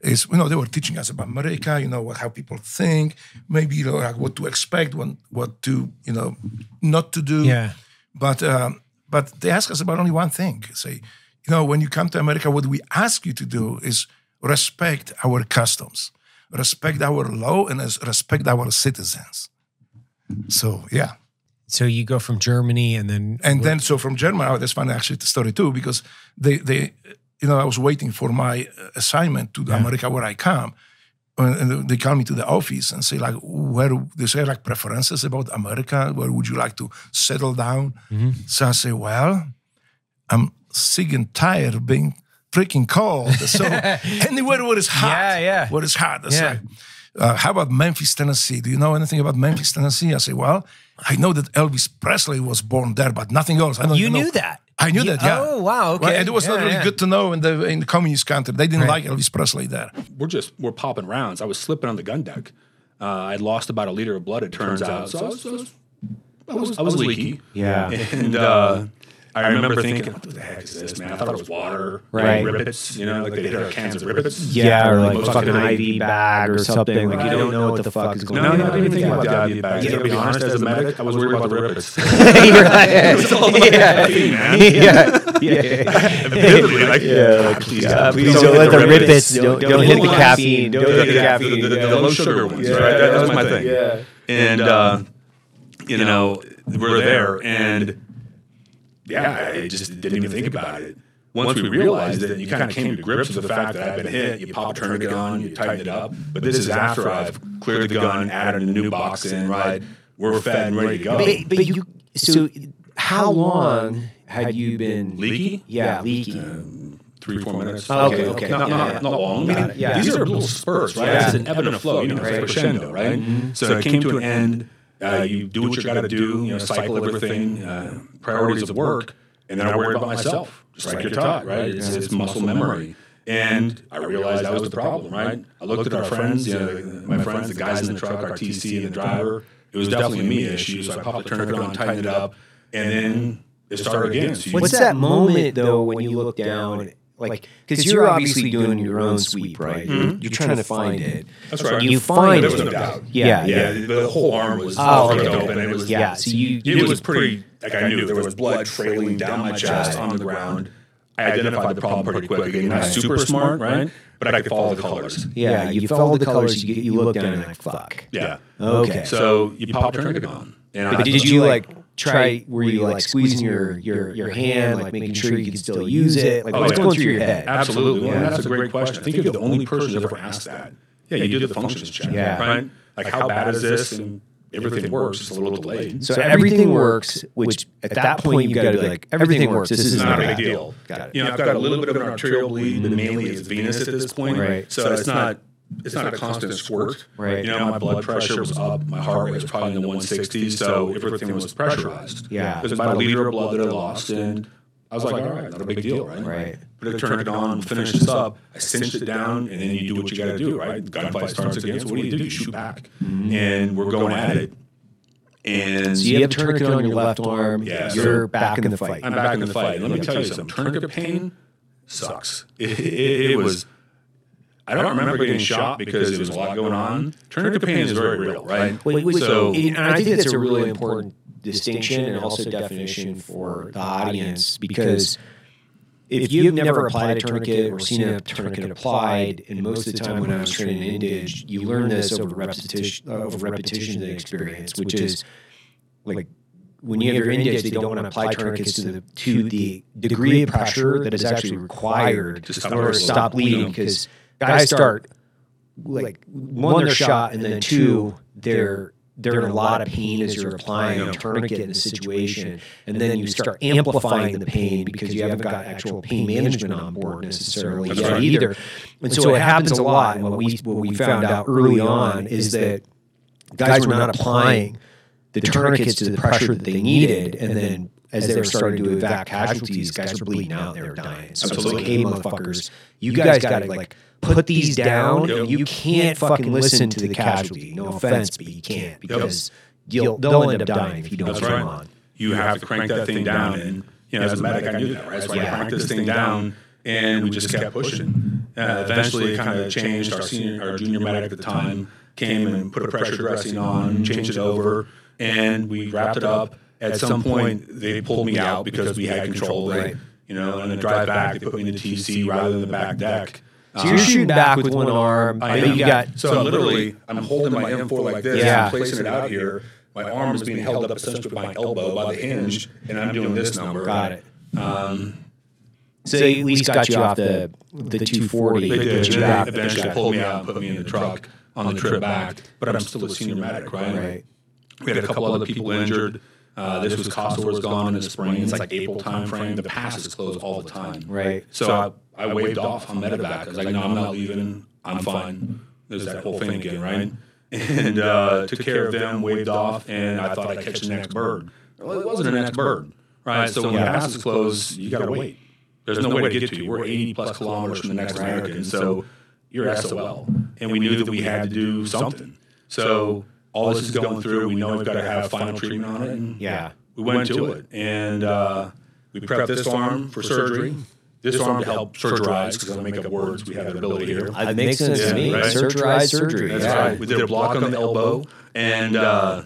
is, you know, they were teaching us about America, you know, what, how people think, maybe, you know, like what to expect, what, what to, you know, not to do.
Yeah.
But um, but they ask us about only one thing. Say, you know, when you come to America, what we ask you to do is respect our customs, respect our law, and respect our citizens. So yeah.
So you go from Germany and then
And then, so from Germany, oh, that's funny actually the story too, because they, they, you know, I was waiting for my uh, assignment to America where I come, and they call me to the office and say like, where they say like preferences about America, where would you like to settle down? So I say, well, I'm sick and tired of being freaking cold. So anywhere where it's hot,
Yeah, yeah.
where it's hot. It's
Yeah.
like, uh, how about Memphis, Tennessee? Do you know anything about Memphis, Tennessee? I say, well, I know that Elvis Presley was born there, but nothing else. I don't
You
even know.
knew that?
I knew
You-
that. Yeah.
oh, wow, okay.
Well, and it was not really
yeah.
good to know in the in the communist country. They didn't
Right.
like Elvis Presley there.
We're just we're popping rounds. I was slipping on the gun deck. Uh, I'd lost about a liter of blood. It turns, out. So I was, I was, I was, I was leaky.
Yeah.
And uh, I remember thinking, what the heck is this, man? I thought it was water.
Right.
Rip Its, you know, like they hit our cans of Rip Its.
Yeah, or like
Most
fucking IV bag or something. Like you don't know what the fuck is going
No,
on.
no, I didn't even think about the IV bags. To be honest, as a medic, I was worried about the Rip Its.
You're like-
It was all about
Yeah.
man.
Yeah. Yeah.
Vividly, like,
Yeah,
please,
uh, please don't let the Rip Its, don't- don't hit the caffeine, don't hit the caffeine.
The, the, the
Yeah.
low sugar ones, right? That, that was my
my
thing.
thing. Yeah.
And, uh, you know, we're there, and yeah, I just didn't even think about it. Once we realized it, you kind of came to grips with the fact that I've been hit. You pop a tourniquet on, you tighten it up. But this is after I've cleared the gun, added a new box in, right? We're fed and ready to go.
But, but you, so how long had you been
Leaky?
Yeah, leaky.
Um, three, four minutes.
Oh, okay, okay.
Not,
Yeah,
not,
yeah.
not long.
Got
I mean,
yeah.
These are little spurts, right?
Yeah.
It's an ebb and a flow. You know, it's a crescendo, right? So it came to an end. Uh, you do what you got to do. You know, cycle everything. Uh, priorities of work, and then I worried about myself, just like you're taught, right? It's, it's muscle memory. And I realized that was the problem, right? I looked at our friends, you know, my friends, the guys in the truck, our TC and the driver. It was definitely a me issue. So I popped the tourniquet on, tightened it up, and then it started again. So
What's that moment though when you look down? Like, because you're obviously doing your own sweep, right? You're,
Mhm.
you're trying to find it.
That's right.
You find
there was
it.
no doubt.
Yeah,
yeah. The whole arm was
Oh, okay.
open. It was
Yeah, so you-
it
you-
was pretty. Like I knew there was blood trailing down my chest on the ground. I identified the problem pretty quick. Again, not super smart, right? But I could follow the colors.
Yeah, you follow the colors. You, get, you look down and like, fuck.
Yeah.
Okay.
So you pop a tourniquet on. And
But
I-
did you like try? Were you like squeezing your your your hand, like making sure you could still use it? Like
Oh,
what's
yeah.
going through your head?
Absolutely.
Yeah.
Well, that's a great question. I think you're the only person who's ever asked that. Yeah, you do the functions check.
Yeah.
Right? Like, how bad is this? And everything works. It's a little delayed.
So everything works, which at that point you've got to be like, everything works. This is
not
not
a big deal.
Got it.
You know, I've got a little bit of an arterial bleed, but mainly it's venous at this point.
Right.
So it's not it's not a constant squirt.
Right.
You know, my blood pressure was up, my heart rate was probably in the 160s, so everything was pressurized.
Yeah.
There's about a liter of blood that I lost, and I was like, all right, not a big deal, right?
Right.
Put a tourniquet on, finish this up. I cinched it down, and then you do what you got to do, right? Gunfight starts again. So what do you do? You shoot back, mm-hmm. and we're going at it. And
So you have a tourniquet on your left arm.
Yeah,
You're back in the fight.
I'm back in the fight. And let me tell you something. Tourniquet pain sucks. It, it, it was. I don't remember getting shot because there was a lot going on. Tourniquet pain is very real, right?
Wait, wait,
so
and I think that's a really important distinction and also definition for the audience because if you've never applied a tourniquet or seen a tourniquet applied, and most of the time when I was training in Indige, you learn this over repetition, over repetition of the experience, which is like when you have your Indige, they don't want to apply tourniquets to the to the degree of pressure that is actually required in order to stop bleeding because guys start like one they're shot and then two they're they're in a lot of pain as you're applying a tourniquet in the situation and then you start amplifying the pain because you haven't got actual pain management on board necessarily
That's
yet
right.
either and so it happens a lot and what we what we found out early on is that guys were not applying the tourniquets to the pressure that they needed and then as they were starting to evac casualties, guys were bleeding out, they were dying. So it's like, hey, motherfuckers, you guys got to like put these down. and You can't fucking listen to the casualty. No offense, but you can't because you'll they'll end up dying if you don't
That's right.
on.
You have to crank that thing down, and you know, as a medic, I knew that, right? So I
Yeah.
cranked this thing down, and we just kept pushing. Uh, eventually, it kind of changed. Our senior, our junior medic at the time came and put a pressure dressing on, changed it over, and we wrapped it up. At some point, they pulled me out because we had control of it.
Right.
You know, and the drive back, they put me in the TC rather than the back deck.
So you're shooting back with one arm,
I
but you got
so literally, I'm holding my M4 like this,
Yeah.
I'm placing it out here. My arm is being held up essentially by my elbow by the hinge, and I'm doing this number.
Got it.
Um,
So they at least got you off the the 240.
they did.
you
They
back.
eventually pulled me out and put me in the truck on the trip back, but I'm still a senior medic, right?
Right.
We had a couple other people injured. Uh, this was Costa was gone in the spring. It's like April time frame. The pass is closed all the time.
Right.
So I, I waved off on medevac. I was like, no, I'm not leaving. I'm fine. There's that whole thing again, right? And uh, took care of them, waved off, and I thought I'd catch the next bird. Well, it wasn't the next bird, right? So when the pass is closed, you got to wait. There's no way to get to you. We're 80 plus kilometers from the next American, so you're SOL. And we knew that we had to do something. So all this is going through. We know we've got to have final treatment on it. And
Yeah.
we went to it, and uh, we prepped this arm for surgery. This arm to help surgerize because I don't make up words. We have that ability here.
It makes sense to me.
right?
Surgerized surgery.
That's
yeah.
right. We did a block on the elbow, and uh,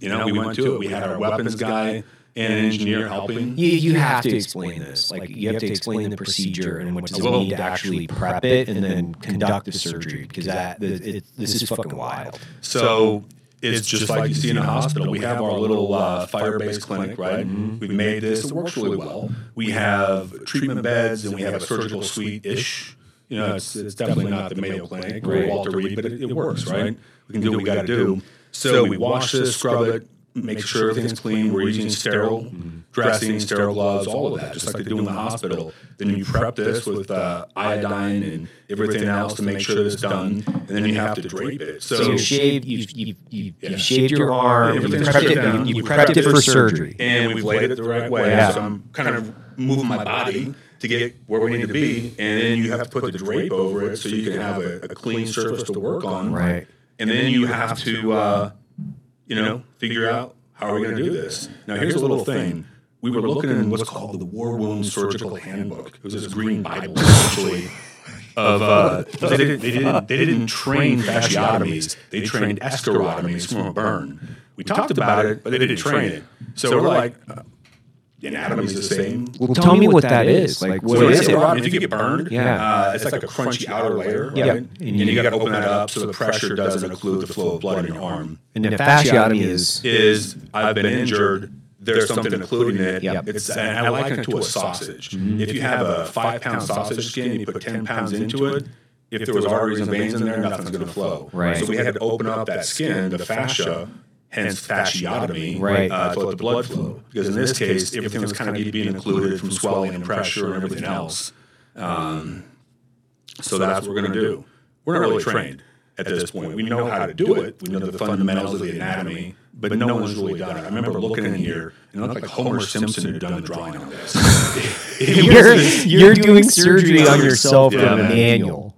you know we went to it. We had our weapons guy and an engineer helping.
You, you have to explain this. Like you have to explain the procedure and what does it mean to actually prep it and then conduct the surgery because that it, it, this is fucking wild.
So it's just like you see in a hospital. We have our little uh, fire-based clinic, right? We've made this. It works really well. We have treatment beds and we have a surgical suite-ish. You know, it's, it's definitely not the Mayo Clinic or Walter Reed, but it, it works, right? We can do what we got to do. So we wash this, scrub it, make sure everything's clean. We're using sterile dressing, sterile gloves, all of that, just like they do in the hospital. Then you prep this with uh, iodine and everything else to make sure that it's done, and then you have to drape it. So,
So you shaved you you you,
Yeah.
you shaved your arm. You
Everything's
prepped
stripped
it.
down.
You, you
We
prepped
prepped
it for
this,
surgery.
and we've laid it the right way.
Yeah.
So I'm kind of moving my body to get where we need to be, and then you have to put the drape over it so you can have a, a clean surface to work on.
Right.
And then you have to, uh, you know, figure out how are we going to do this. Now, here's a little thing. We were looking in what's called the War Wound Surgical Handbook. It was this green Bible, essentially. Of uh, they, didn't, they didn't they didn't train fasciotomies. They trained escharotomies from a burn. We talked about it, but they didn't train it. So we're like, uh, anatomy is the same.
Well, tell me what that is. Like what
So
is
it's
it?
a- if you get burned,
Yeah.
uh, it's like a crunchy outer layer, right?
Yeah.
And you, got to open that up so the pressure doesn't occlude the flow of blood in your arm.
And the fasciotomy is
Is I've been injured. There's something occluding it.
Yep.
It's and I liken it to a sausage. If you have a five pound sausage skin, you put ten pounds into it. If there was arteries and veins in there, nothing's going to flow.
Right.
So we had to open up that skin, the fascia, hence fasciotomy,
Right.
uh, to let the blood flow. Because in this case, everything was kind of being occluded from swelling and pressure and everything else. Um, so that's what we're going to do. We're not really trained at this point. We know how to do it. We know the fundamentals of the anatomy, but no one's really done it. I remember looking in here, and it looked like Homer Simpson had done the drawing on this.
You're, you're doing surgery on yourself
Yeah.
from a manual.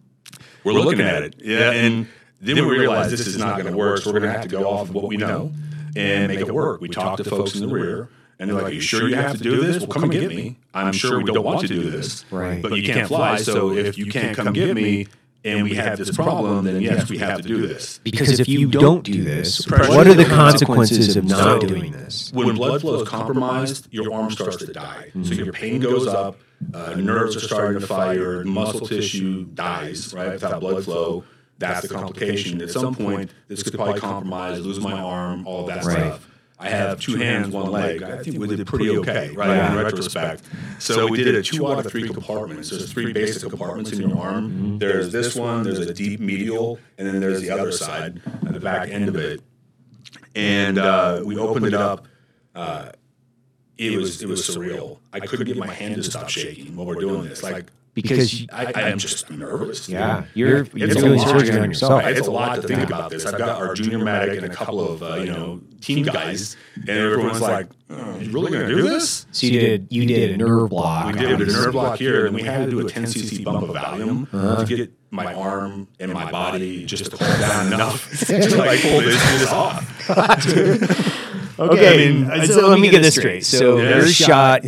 we're looking at it. Yeah, and then we realized this is not going to work, so we're going to have to go off of what we know and make it work. We talked to folks in the rear, and they're like, "Are you sure you have to do this? Well, come and get me. I'm sure we don't want to do this,
Right.
But you can't fly, so if you can't come get me, and we have this problem, then yes, we have to do this.
Because if you don't do this, what are the consequences of not doing this?
When blood flow is compromised, your arm starts to die. So your pain goes up, uh, nerves are starting to fire, muscle tissue dies, right? Without blood flow, that's the complication. At some point, this could probably compromise, lose my arm, all that
Right.
stuff. I have two hands, one leg. I think we did pretty okay, right? In retrospect. So we did a two out of three compartments. There's three basic compartments in your arm. There's this one, there's a deep medial, and then there's the other side, at the back end of it. And uh, we opened it up. Uh, it was it was surreal. I couldn't get my hand to stop shaking while we're doing this. Like
Because you-
I, am just nervous.
Yeah, you're-
It's
you're
a
doing surgery on yourself.
It's a lot to think about this. I've got our junior medic and a couple of uh, you know team guys, and everyone's like, oh, "You really gonna do this?"
So you did you did a nerve block.
We did a nerve block here, and we had to do a 10 cc bump of Valium
Uh-huh.
to get my arm and my body just to calm down enough to like pull this, this off.
Okay, i so, let me get this straight. So you're shot.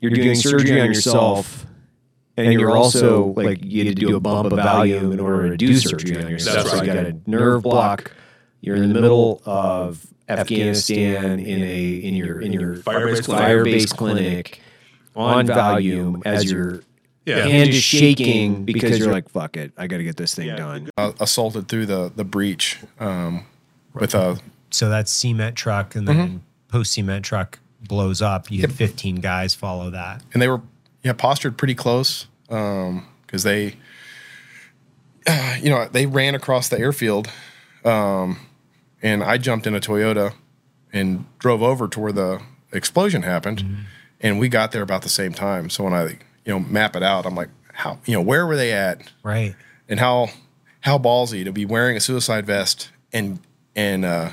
You're doing surgery on yourself, and you're also like you had to do a bump of Valium in order to do surgery on yourself.
That's
So you got a nerve block. You're in the middle of Afghanistan in a in your in your
Fire-based clinic.
fire-based clinic on Valium as your
Yeah.
hand is shaking because you're like, fuck it, I got to get this thing done.
uh, assaulted through the the breach um, with a
So that's cement truck, and then post cement truck blows up. You had 15 guys follow that.
and they were yeah postured pretty close because they uh, you know they ran across the airfield um, and i jumped in a toyota and drove over to where the explosion happened and we got there about the same time. So when i you know map it out i'm like how you know where were they at?
Right.
and how how ballsy to be wearing a suicide vest and and uh,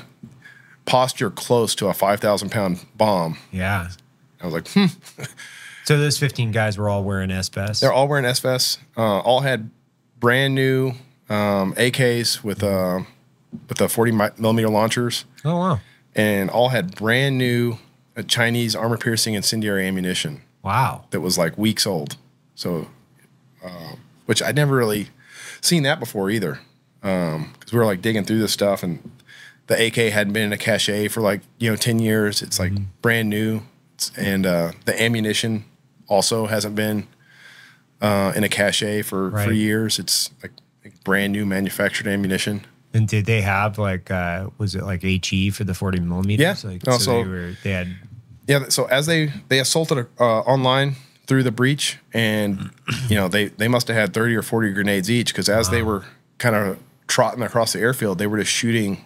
posture close to a 5000 pound bomb.
Yeah.
i was like hmm
So those 15 guys were all wearing S-Vests.
They're all wearing S vests. Uh, all had brand new um, AKs with uh, with the 40 millimeter launchers,
Oh wow.
and all had brand new uh, Chinese armor piercing incendiary ammunition
Wow.
that was like weeks old. So, uh, which I'd never really seen that before either, because we were like digging through this stuff, and the AK hadn't been in a cache for like you know 10 years. It's like brand new, It's- and uh, the ammunition also hasn't been uh, in a cache for for years. It's like, like brand new manufactured ammunition.
And did they have like uh was it like HE for the 40 millimeters?
Yeah.
Like, so, they were they had
Yeah. So as they they assaulted uh, online through the breach, and you know they they must have had thirty or forty grenades each because as they were kind of trotting across the airfield, they were just shooting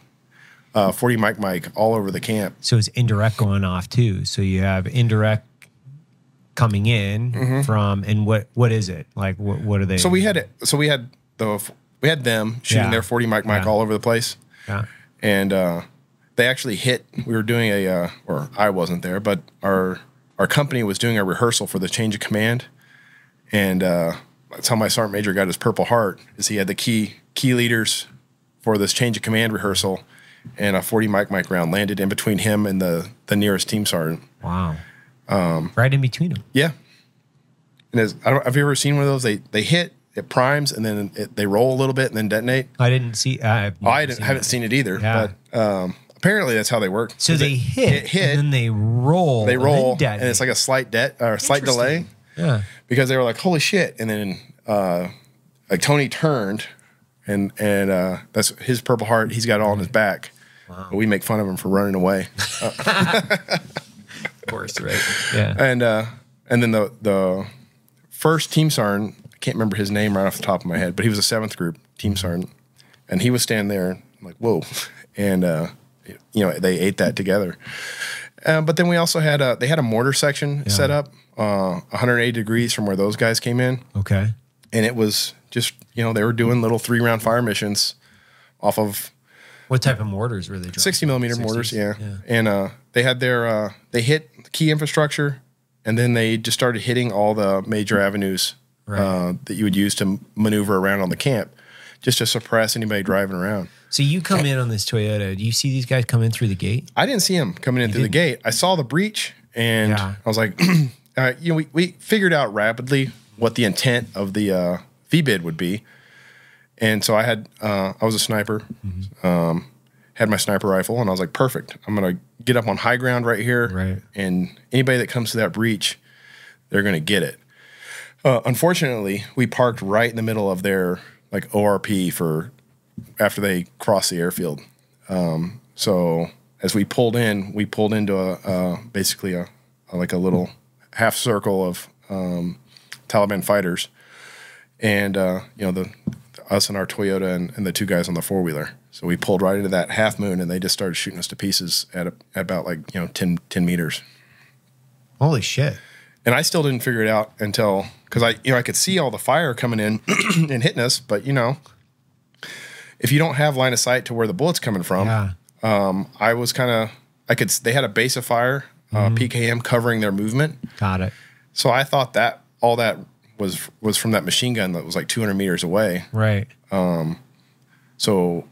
uh, forty mic mic all over the camp.
so it's indirect going off too. So you have indirect coming in
Mhm.
from and what what is it? Like what what are they
So we had it. So we had the we had them shooting
Yeah.
their forty mic mic
Yeah.
all over the place.
Yeah.
and uh, they actually hit. We were doing a, uh, or I wasn't there, but our our company was doing a rehearsal for the change of command, and uh, that's how my sergeant major got his Purple Heart. Is he had the key key leaders for this change of command rehearsal, and a forty mic mic round landed in between him and the the nearest team sergeant.
Wow.
Um,
right in between them.
yeah. And as, I don't, have you ever seen one of those? They they hit, it primes, and then it, they roll a little bit and then detonate.
I didn't see I,
Oh, I didn't, haven't seen it either,
Yeah.
but um, apparently that's how they work.
So they
it-
hit,
it hit,
and then they roll.
they
and then
roll, and
detonate.
it's like a slight debt or a slight delay.
Yeah.
because they were like, "Holy shit!" And then uh, like Tony turned, and and uh, that's his Purple Heart. He's got it all on his back. But we make fun of him for running away.
of course, right? Yeah.
And uh, and then the the first team sergeant, I can't remember his name right off the top of my head, but he was a seventh group team sergeant, and he was standing there like, "Whoa!" And uh, you know they ate that together. Uh, but then we also had a they had a mortar section set up, uh, 180 degrees from where those guys came in.
Okay.
and it was just you know they were doing little three round fire missions off of
What type of mortars were they dropping?
60 millimeter
60s?
mortars yeah,
Yeah.
and uh they had their uh they hit key infrastructure and then they just started hitting all the major avenues uh, that you would use to maneuver around on the camp just to suppress anybody driving around
So you come in on this Toyota. Do you see these guys come in through the gate?
I didn't see them coming in through the gate. I saw the breach, and
Yeah.
I was like, uh, you know, we, we figured out rapidly what the intent of the uh, bid would be, and so I had uh, I was a sniper, um, had my sniper rifle, and I was like, perfect. I'm gonna get up on high ground right here,
Right.
and anybody that comes to that breach, they're gonna get it. Uh, unfortunately, we parked right in the middle of their like ORP for after they crossed the airfield. Um, so as we pulled in, we pulled into a uh, basically a, a like a little half circle of um, Taliban fighters, and uh, you know the us and our Toyota and, and the two guys on the four wheeler. So we pulled right into that half moon, and they just started shooting us to pieces at, a, at about like you know 10, 10 meters.
Holy shit!
And I still didn't figure it out until because I you know I could see all the fire coming in and hitting us, but you know if you don't have line of sight to where the bullet's coming from,
Yeah.
um, I was kind of I could they had a base of fire, uh,
Mhm.
PKM covering their movement.
Got it.
So I thought that all that was was from that machine gun that was like 200 meters away.
Right.
Um, so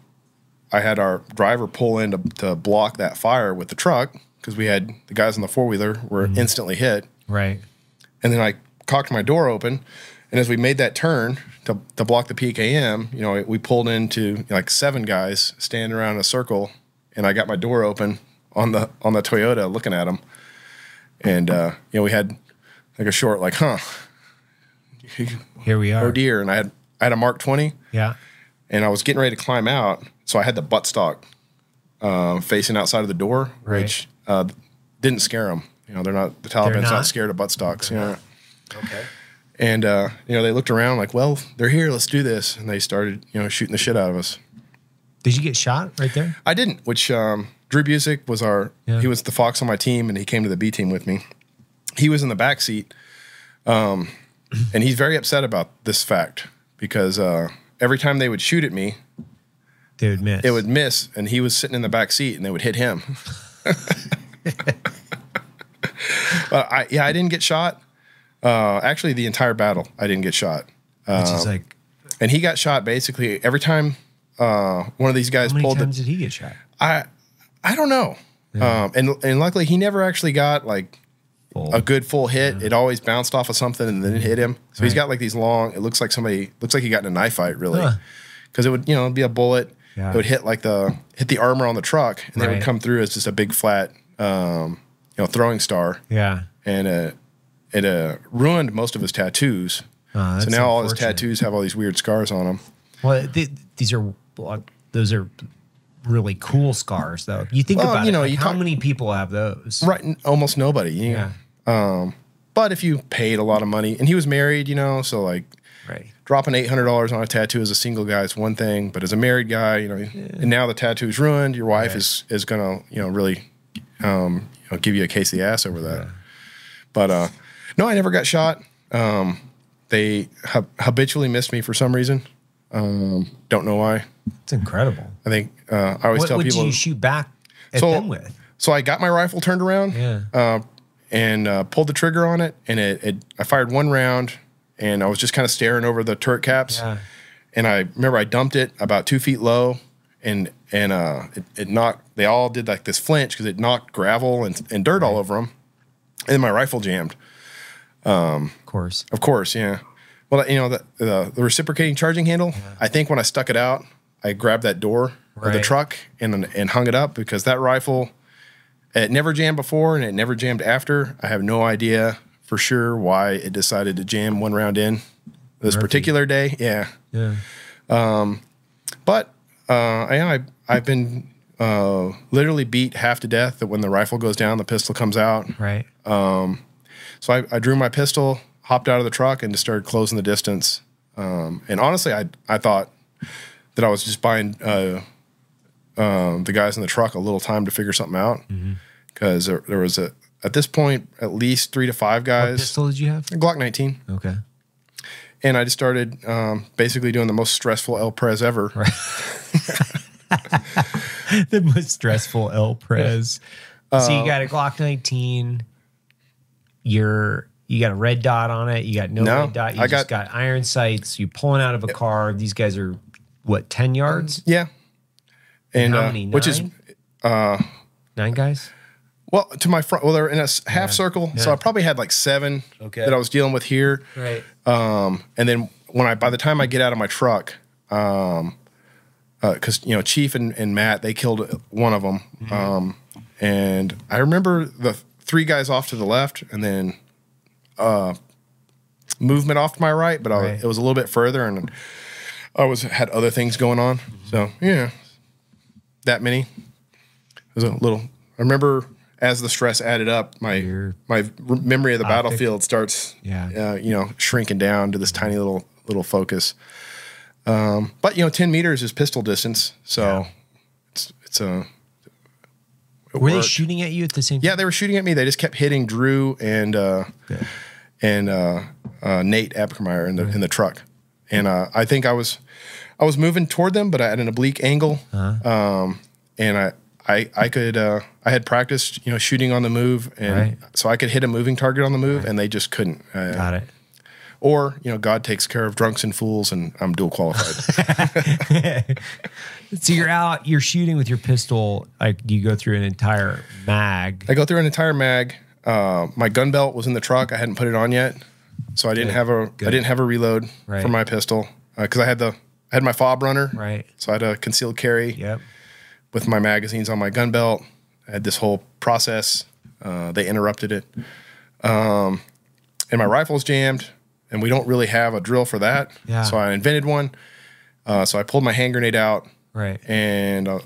I had our driver pull in to, to block that fire with the truck because we had the guys on the four wheeler were instantly hit.
Right.
And then I cocked my door open, and as we made that turn to, to block the PKM, you know, we pulled into like seven guys standing around in a circle, and I got my door open on the on the Toyota, looking at them, and uh, you know, we had like a short like, huh,
Here we are.
oh dear, and I had I had a Mark Twenty,
Yeah.
and I was getting ready to climb out, so I had the buttstock uh, facing outside of the door,
Right.
which uh, didn't scare them. You know, they're not the Taliban's not?
not?
scared of buttstocks. Yeah.
Okay.
And uh, you know, they looked around like, well, they're here, let's do this. And they started, you know, shooting the shit out of us.
Did you get shot right there?
I didn't, which um, Drew Busick was our
Yeah.
he was the Fox on my team and he came to the B team with me. He was in the back seat. Um, and he's very upset about this fact because uh, every time they would shoot at me,
They would miss.
it would miss, and he was sitting in the back seat, and they would hit him. but I, yeah, I didn't get shot. Uh, actually, the entire battle, I didn't get shot.
Which is
Um,
like-
and he got shot basically every time uh, one of these guys pulled.
How many times
the.
did he get shot?
I I don't know. Um, and and luckily he never actually got like a good full hit. It always bounced off of something and then it hit him. So he's got like these long. It looks like somebody looks like he got in a knife fight really,
Huh.
because it would you know it'd be a bullet.
Yeah.
It would hit like the hit the armor on the truck, and they
Right.
would come through as just a big flat, um, you know, throwing star.
Yeah.
And uh, it uh, ruined most of his tattoos.
Oh,
so now all his tattoos have all these weird scars on them.
Well, th- these are like, those are really cool scars, though. You think
Well,
about
you
it.
know,
like,
you
how
talk-
many people have those?
Right, almost nobody. you
Yeah.
know. Um, but if you paid a lot of money, and he was married, you know, so like,
right,
dropping eight hundred dollars on a tattoo as a single guy is one thing, but as a married guy, you know, and now the tattoo's ruined, your wife is is gonna, you know, really, um, you know, give you a case of the ass over that. But uh, no, I never got shot. Um, they hab- habitually missed me for some reason. Um, don't know why.
It's incredible.
I think uh, I always
what
tell
what
people
do you shoot back at
So-
them with?
so I got my rifle turned around,
Yeah.
uh, and uh, pulled the trigger on it, and it, it I fired one round, and I was just kind of staring over the turret caps,
Yeah.
and I remember I dumped it about two feet low, and and uh, it, it knocked. They all did like this flinch because it knocked gravel and, and dirt all over them, and then my rifle jammed. Um,
of course,
of course, yeah. Well, you know the the, the reciprocating charging handle. I think when I stuck it out, I grabbed that door of the truck and and hung it up because that rifle it never jammed before and it never jammed after. I have no idea for sure why it decided to jam one round in this
Murphy.
particular day. Yeah.
Yeah.
Um, but uh, I, I I've been uh, literally beat half to death that when the rifle goes down, the pistol comes out.
Right.
Um, so I, I drew my pistol, hopped out of the truck, and just started closing the distance. Um, and honestly, I I thought that I was just buying uh, um, the guys in the truck a little time to figure something out
Mm-hmm.
because there, there was a at this point at least three to five
What
guys.
pistol did you have?
A Glock 19.
Okay.
And I just started um, basically doing the most stressful El Prez ever.
the most stressful El Prez. so you got a Glock 19. You're you got a red dot on it. You got no,
No,
red dot. You
I
just got, iron sights. You pulling out of a car. These guys are what ten yards?
Yeah. And
How
uh,
many?
which is
Nine?
uh,
nine guys.
Well, to my front, well, they're in a half circle, so. I probably had like seven
Okay.
that I was dealing with here.
Right.
Um, and then when I, by the time I get out of my truck, Um, because you know Chief and, and Matt they killed one of them, um, and I remember the three guys off to the left, and then uh, movement off to my right, but I, it was a little bit further, and I was had other things going on. So yeah, that many. It was a little. I remember as the stress added up, my my memory of the
Optic.
battlefield starts,
Yeah.
uh, you know, shrinking down to this tiny little little focus. Um, but you know, ten meters is pistol distance, so it's it's a. it
Were they shooting at you at the same
Yeah, they were shooting at me. They just kept hitting Drew and uh, and uh, uh, Nate Apkermeyer in the in the truck, and uh, I think I was I was moving toward them, but at an oblique angle,
Uh-huh.
um, and I. I, I could uh, I had practiced you know shooting on the move and
Right.
so I could hit a moving target on the move and they just couldn't uh,
Got it.
or you know God takes care of drunks and fools and I'm dual qualified
So you're out, you're shooting with your pistol. Like you go through an entire mag.
I go through an entire mag. Uh, my gun belt was in the truck. I hadn't put it on yet, so I didn't
Good.
have a
Good.
I didn't have a reload
Right.
for my pistol because I had the I had my fob runner.
Right.
So I had a concealed carry.
Yep.
With my magazines on my gun belt, I had this whole process. Uh, they interrupted it, um, and my rifle's jammed, and we don't really have a drill for that.
Yeah.
So I invented one. Uh, so I pulled my hand grenade out
Right.
and uh,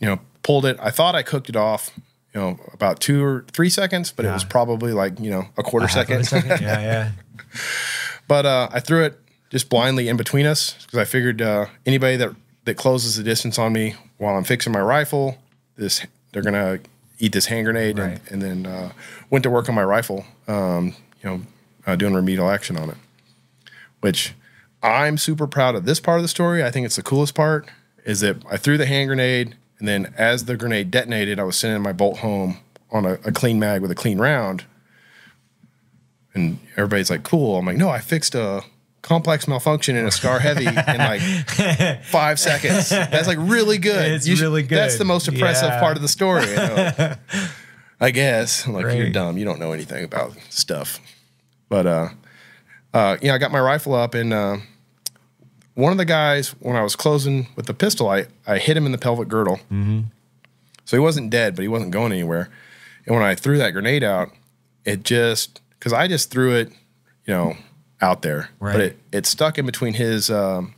you know pulled it. I thought I cooked it off, you know, about two or three seconds, but it was probably like you know a quarter
a
second.
second? Yeah, yeah.
but uh, I threw it just blindly in between us because I figured uh, anybody that that closes the distance on me while I'm fixing my rifle, this they're gonna eat this hand grenade, and, and then uh, went to work on my rifle. Um, you know, uh, doing remedial action on it, which I'm super proud of. This part of the story, I think it's the coolest part, is that I threw the hand grenade, and then as the grenade detonated, I was sending my bolt home on a, a clean mag with a clean round. And everybody's like, cool. I'm like, no, I fixed a complex malfunction in a Scar Heavy in like five seconds. That's like really good.
It's
should-
really good.
That's the most impressive
Yeah.
part of the story. you know? I guess. I'm like, you're dumb. You don't know anything about stuff. But uh uh you know, I got my rifle up and uh one of the guys, when I was closing with the pistol, I, I hit him in the pelvic girdle.
Mm-hmm.
So he wasn't dead, but he wasn't going anywhere. And when I threw that grenade out, it just because I just threw it, you know, out there,
Right.
but it it stuck in between his um,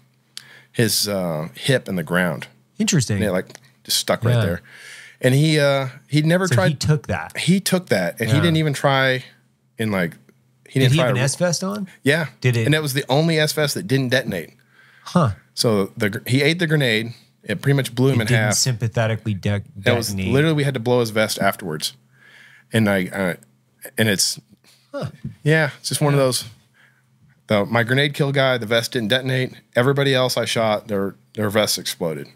his uh, hip and the ground.
Interesting.
And it like just stuck right there. And he uh he never
So
tried.
he took that.
He took that, and he didn't even try. In like, he
Did
didn't
he
try
have an S vest on?
yeah.
Did it-
And that was the only S vest that didn't detonate.
Huh.
So the he ate the grenade. It pretty much blew him
It
in
didn't
half.
sympathetically de-
That was literally we had to blow his vest afterwards, and I uh, and it's yeah, it's just one of those. My grenade kill guy, the vest didn't detonate. Everybody else I shot, their their vests exploded.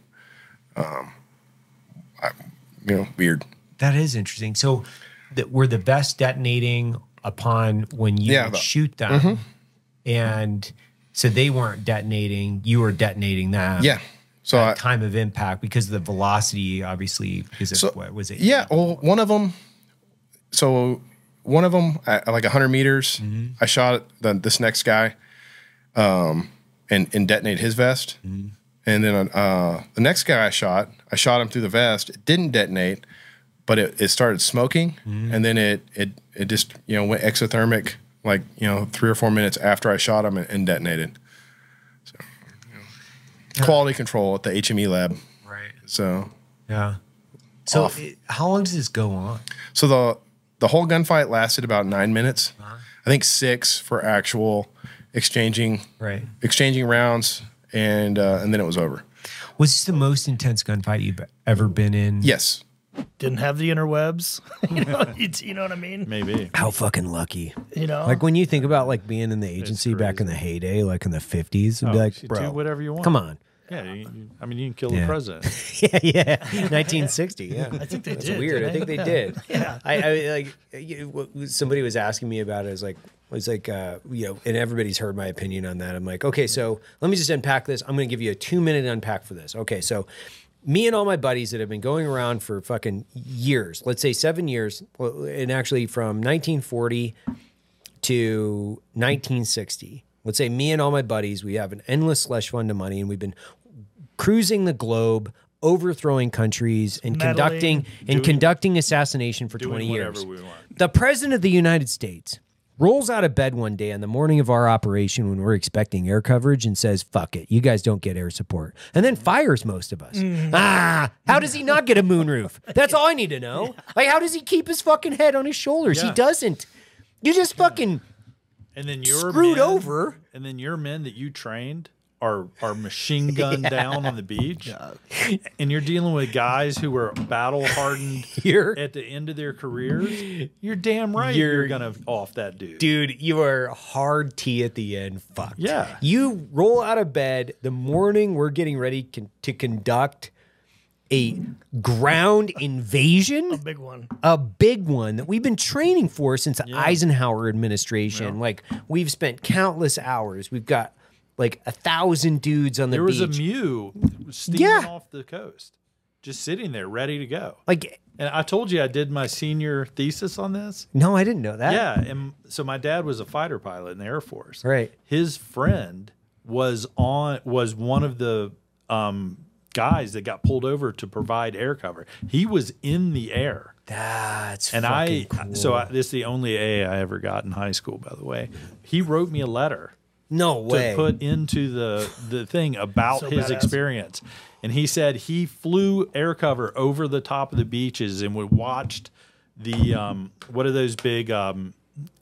Um, I, you know, weird.
That is interesting. So, that were the vest detonating upon when you
Yeah,
would
the-
shoot them,
Mhm.
and so they weren't detonating. You were detonating them.
Yeah. So
at
I-
time of impact because of the velocity, obviously, because of
So,
what was it?
Yeah, well, one of them. So one of them at like hundred meters,
Mm-hmm.
I shot the, this next guy, um, and and detonated his vest.
Mm-hmm.
And then uh, the next guy I shot, I shot him through the vest. It didn't detonate, but it, it started smoking,
Mm-hmm.
and then it it it just you know went exothermic like you know three or four minutes after I shot him and, and detonated. So you know, quality control at the HME lab.
Right.
So
Yeah. So, it- how long does this go on?
So the the whole gunfight lasted about nine minutes.
Uh-huh.
I think six for actual exchanging
Right.
exchanging rounds, and uh, and then it was over.
Was this the most intense gunfight you've ever been in?
Yes.
Didn't have the interwebs. you, know, you, you know what I mean?
Maybe.
How fucking lucky.
You know?
Like when you think about like being in the agency back in the heyday, like in the fifties, it'd be
Oh,
like, bro,
do whatever you want.
Come on.
Yeah, you, you- I mean, you can kill
Yeah.
the president.
yeah, yeah. 1960. Yeah,
I think they
That's
did,
weird. I think
they?
they did.
Yeah.
I, I like you- somebody was asking me about it. I was like, I was like, uh, you know, and everybody's heard my opinion on that. I'm like, okay, so let me just unpack this. I'm going to give you a two minute unpack for this. Okay, so me and all my buddies that have been going around for fucking years, let's say seven years, and actually from 1940 to 1960 let's say me and all my buddies, we have an endless slush fund of money, and we've been cruising the globe, overthrowing countries, and
Meddling,
conducting and
doing-
conducting assassination for
doing
twenty years.
we want.
The president of the United States rolls out of bed one day on the morning of our operation when we're expecting air coverage and says, "Fuck it, you guys don't get air support," and then fires most of us. Ah, how does he not get a moonroof? That's all I need to know. Like, how does he keep his fucking head on his shoulders? He doesn't. You just fucking
And then your
screwed
men-
over.
And then your men that you trained are are machine gunned
Yeah.
down on the beach. And you're dealing with guys who were battle hardened
You're-
at the end of their careers. You're damn right you're,
You're-
gonna off that dude.
Dude, you are hard tea at the end. Fuck.
Yeah.
You roll out of bed the morning we're getting ready con- to conduct a ground invasion. A
big one.
A big one that we've been training for since the Eisenhower administration. Like we've spent countless hours. We've got like a thousand dudes on the
there was
beach.
a MEU steaming
Yeah.
off the coast, just sitting there ready to go.
Like,
and I told you I did my senior thesis on this.
no, I didn't know that.
Yeah, and so my dad was a fighter pilot in the Air Force.
Right.
His friend was on was one of the um, guys that got pulled over to provide air cover. He was in the air.
That's
and I
fucking
so. I, this is the only A I ever got in high school. By the way, he wrote me a letter.
No way.
To put into the the thing about
So
his
badass.
experience, and he said he flew air cover over the top of the beaches and we watched the um what are those big um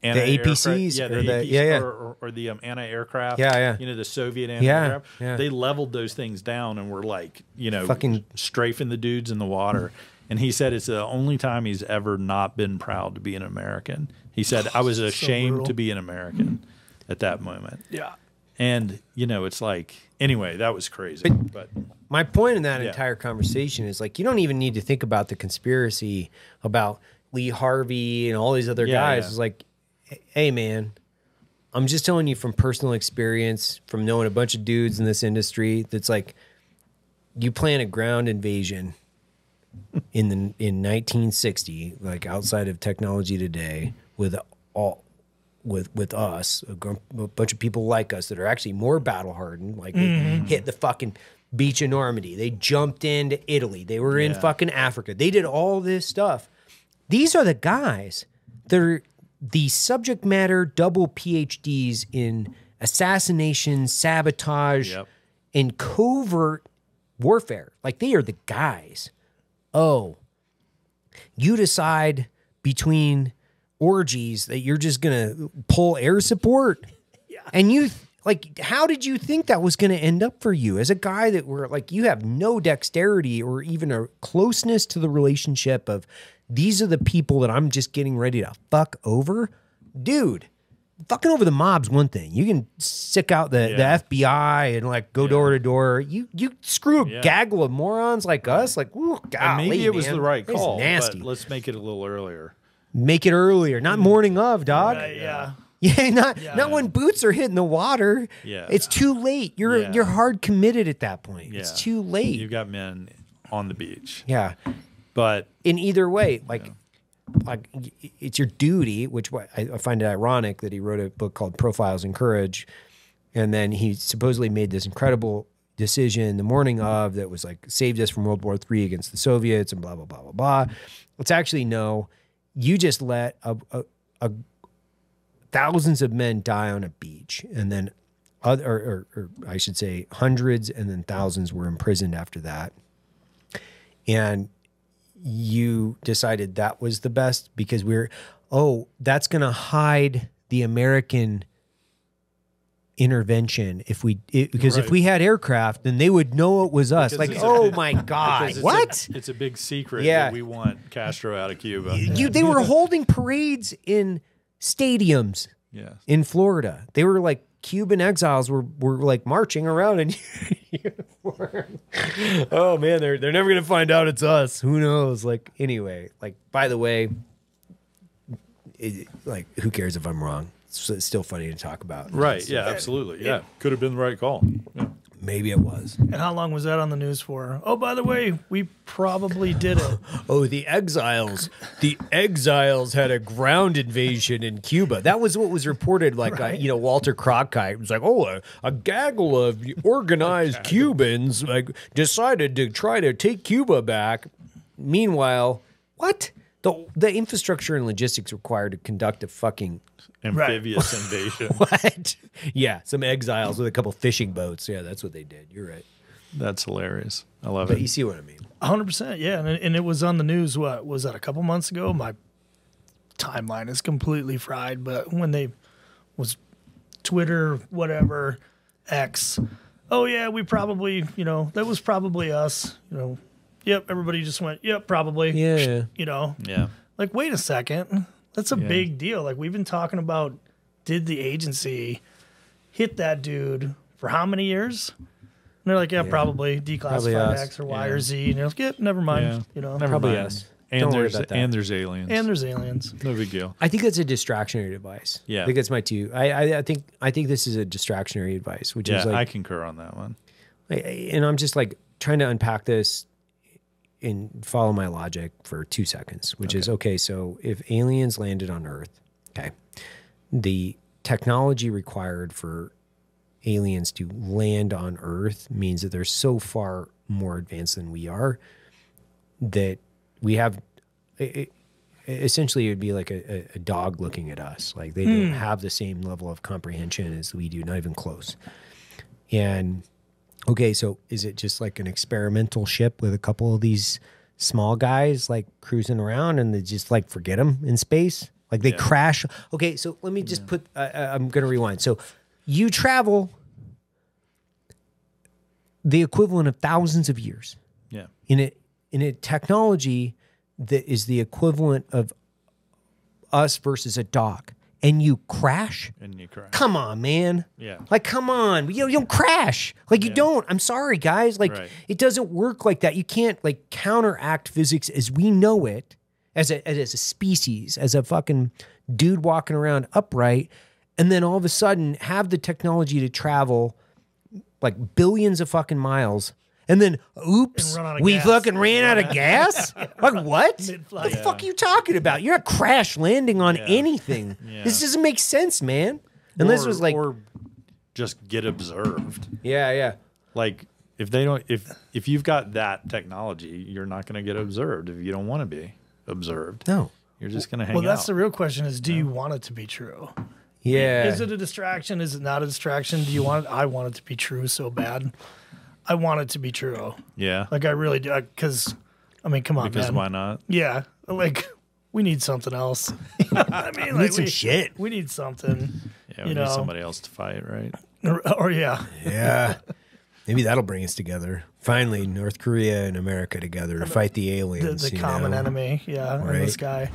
anti-aircraft-
APCs
yeah, the
or the-
APCs
yeah, yeah.
or, or, or the um, anti-aircraft
Yeah, yeah.
you know the Soviet anti-aircraft
yeah.
they leveled those things down and were like you know
Fucking-
strafing the dudes in the water and he said it's the only time he's ever not been proud to be an American he said I was ashamed
brutal.
to be an American at that moment
Yeah.
and you know it's like anyway that was crazy but,
My point in that
Yeah.
entire conversation is like you don't even need to think about the conspiracy about Lee Harvey and all these other
Yeah,
guys.
yeah.
It's like, hey man, I'm just telling you from personal experience, from knowing a bunch of dudes in this industry. That's like, you plan a ground invasion in the in 1960, like outside of technology today, with all with with us, a, gr- a bunch of people like us that are actually more battle hardened. Like they
Mhm.
hit the fucking beach of Normandy. They jumped into Italy. They were in fucking Africa. They did all this stuff. These are the guys that are the subject matter double PhDs in assassination, sabotage,
Yep.
and covert warfare. Like they are the guys. Oh, you decide between orgies that you're just gonna pull air support, and you like, how did you think that was gonna end up for you as a guy that were like you have no dexterity or even a closeness to the relationship of these are the people that I'm just getting ready to fuck over, dude. Fucking over the mob's one thing. You can sick out the,
Yeah.
the FBI and like go door to door. You you screw a
Yeah.
gaggle of morons like us. Like, ooh,
and maybe it was the right call
nasty.
let's make it a little earlier
Make it earlier, not mm-hmm. morning of, dog.
yeah.
Yeah, not not when boots are hitting the water.
Yeah.
it's too late. You're
Yeah.
you're hard committed at that point.
yeah
It's too late.
you've got men on the beach
yeah,
but
in either way, like like it's your duty. Which I, I find it ironic that he wrote a book called Profiles in Courage, and then he supposedly made this incredible decision the morning of that was like saved us from World War III against the Soviets and blah blah blah blah blah. It's actually no. You just let a, a, a thousands of men die on a beach, and then other, or, or, or I should say, hundreds and then thousands were imprisoned after that. And you decided that was the best because we're, oh, that's going to hide the American intervention if we it, because if we had aircraft then they would know it was us
Because
like
it's a-
oh my god
it's a-
what
it's a big secret
Yeah.
that we want Castro out of Cuba.
you they were holding parades in stadiums
Yes.
in Florida. They were like Cuban exiles were were like marching around in uniform. oh man, they're they're never gonna find out it's us. Who knows? Like anyway, like by the way, it, like who cares if I'm wrong? It's, it's still funny to talk about.
Right.
It's-
Yeah. Absolutely. Yeah. Could have been the right call. Yeah.
Maybe it was.
And how long was that on the news for? Oh, by the way, we probably did it.
Oh, the exiles. The exiles had a ground invasion in Cuba. That was what was reported. Like, uh, you know, Walter Cronkite was like, oh, a, a gaggle of organized Cubans like decided to try to take Cuba back. Meanwhile, what? The, the infrastructure and logistics required to conduct a fucking
Amphibious invasion.
what? Yeah, some exiles with a couple fishing boats. Yeah, that's what they did. You're right.
That's hilarious. I love
But
it.
you see what I mean.
hundred percent, yeah. And, and it was on the news. What was that? A couple months ago. My timeline is completely fried. But when they was Twitter, whatever, X. Oh yeah, we probably, you know, that was probably us. You know, yep. Everybody just went, yep, probably.
Yeah.
You know,
Yeah.
like wait a second, that's a
Yeah.
big deal. Like we've been talking about, did the agency hit that dude for how many years? And they're like, yeah,
Yeah.
probably
Probably
declassified
us.
X or Y
Yeah.
or Z. And you're like, yeah, never mind.
Yeah.
You know,
Never
Probably
mind.
us.
And
Don't worry
there's
about that.
and there's aliens.
and there's aliens.
no big deal.
I think that's a distractionary device.
Yeah.
I think that's my two. I, I, I think I think this is a distractionary advice, which
Yeah,
is like I
concur on that one.
I- I- and I'm just like trying to unpack this and follow my logic for two seconds, which is okay. So if aliens landed on Earth, okay, the technology required for aliens to land on Earth means that they're so far more advanced than we are that we have. It, essentially, it would be like a, a, dog looking at us. Like they don't
Hmm.
have the same level of comprehension as we do, not even close. And okay, so is it just like an experimental ship with a couple of these small guys like cruising around and they just like forget them in space? Like they crash. Okay, so let me just put, uh, uh, I'm going to rewind. So you travel the equivalent of thousands of years
Yeah.
in a, in a technology that is the equivalent of us versus a dog. And you crash?
And you crash.
Come on, man.
Yeah.
Like, come on. You, you don't crash. Like, you don't. I'm sorry, guys. Like,
Right.
it doesn't work like that. You can't, like, counteract physics as we know it as a, as a species, as a fucking dude walking around upright, and then all of a sudden have the technology to travel like billions of fucking miles. And then, oops,
run out of
we
gas.
fucking ran out of gas? Like, what? What the
Mid-flight.
fuck are you talking about? You're not crash landing on anything. This doesn't make sense, man. And this
Or-
was like,
or just get observed.
yeah, yeah.
Like if they don't if if you've got that technology, you're not going to get observed if you don't want to be observed.
No.
You're just going to hang
Well, that's
out.
the real question: is do you want it to be true?
Yeah.
Is it a distraction? Is it not a distraction? Do you want? It, I want it to be true so bad. I want it to be true.
yeah.
Like I really do. Uh, because, I mean, come on,
because
man.
why not?
Yeah, like we need something else. You know I mean,
We
like,
need some shit.
We need something.
Yeah, we
you
need
know,
somebody else to fight, right?
or, or oh, yeah,
Yeah. Maybe that'll bring us together. Finally, North Korea and America together to fight the
the,
aliens.
the
you
common
know?
enemy. Yeah, and
Right.
this guy.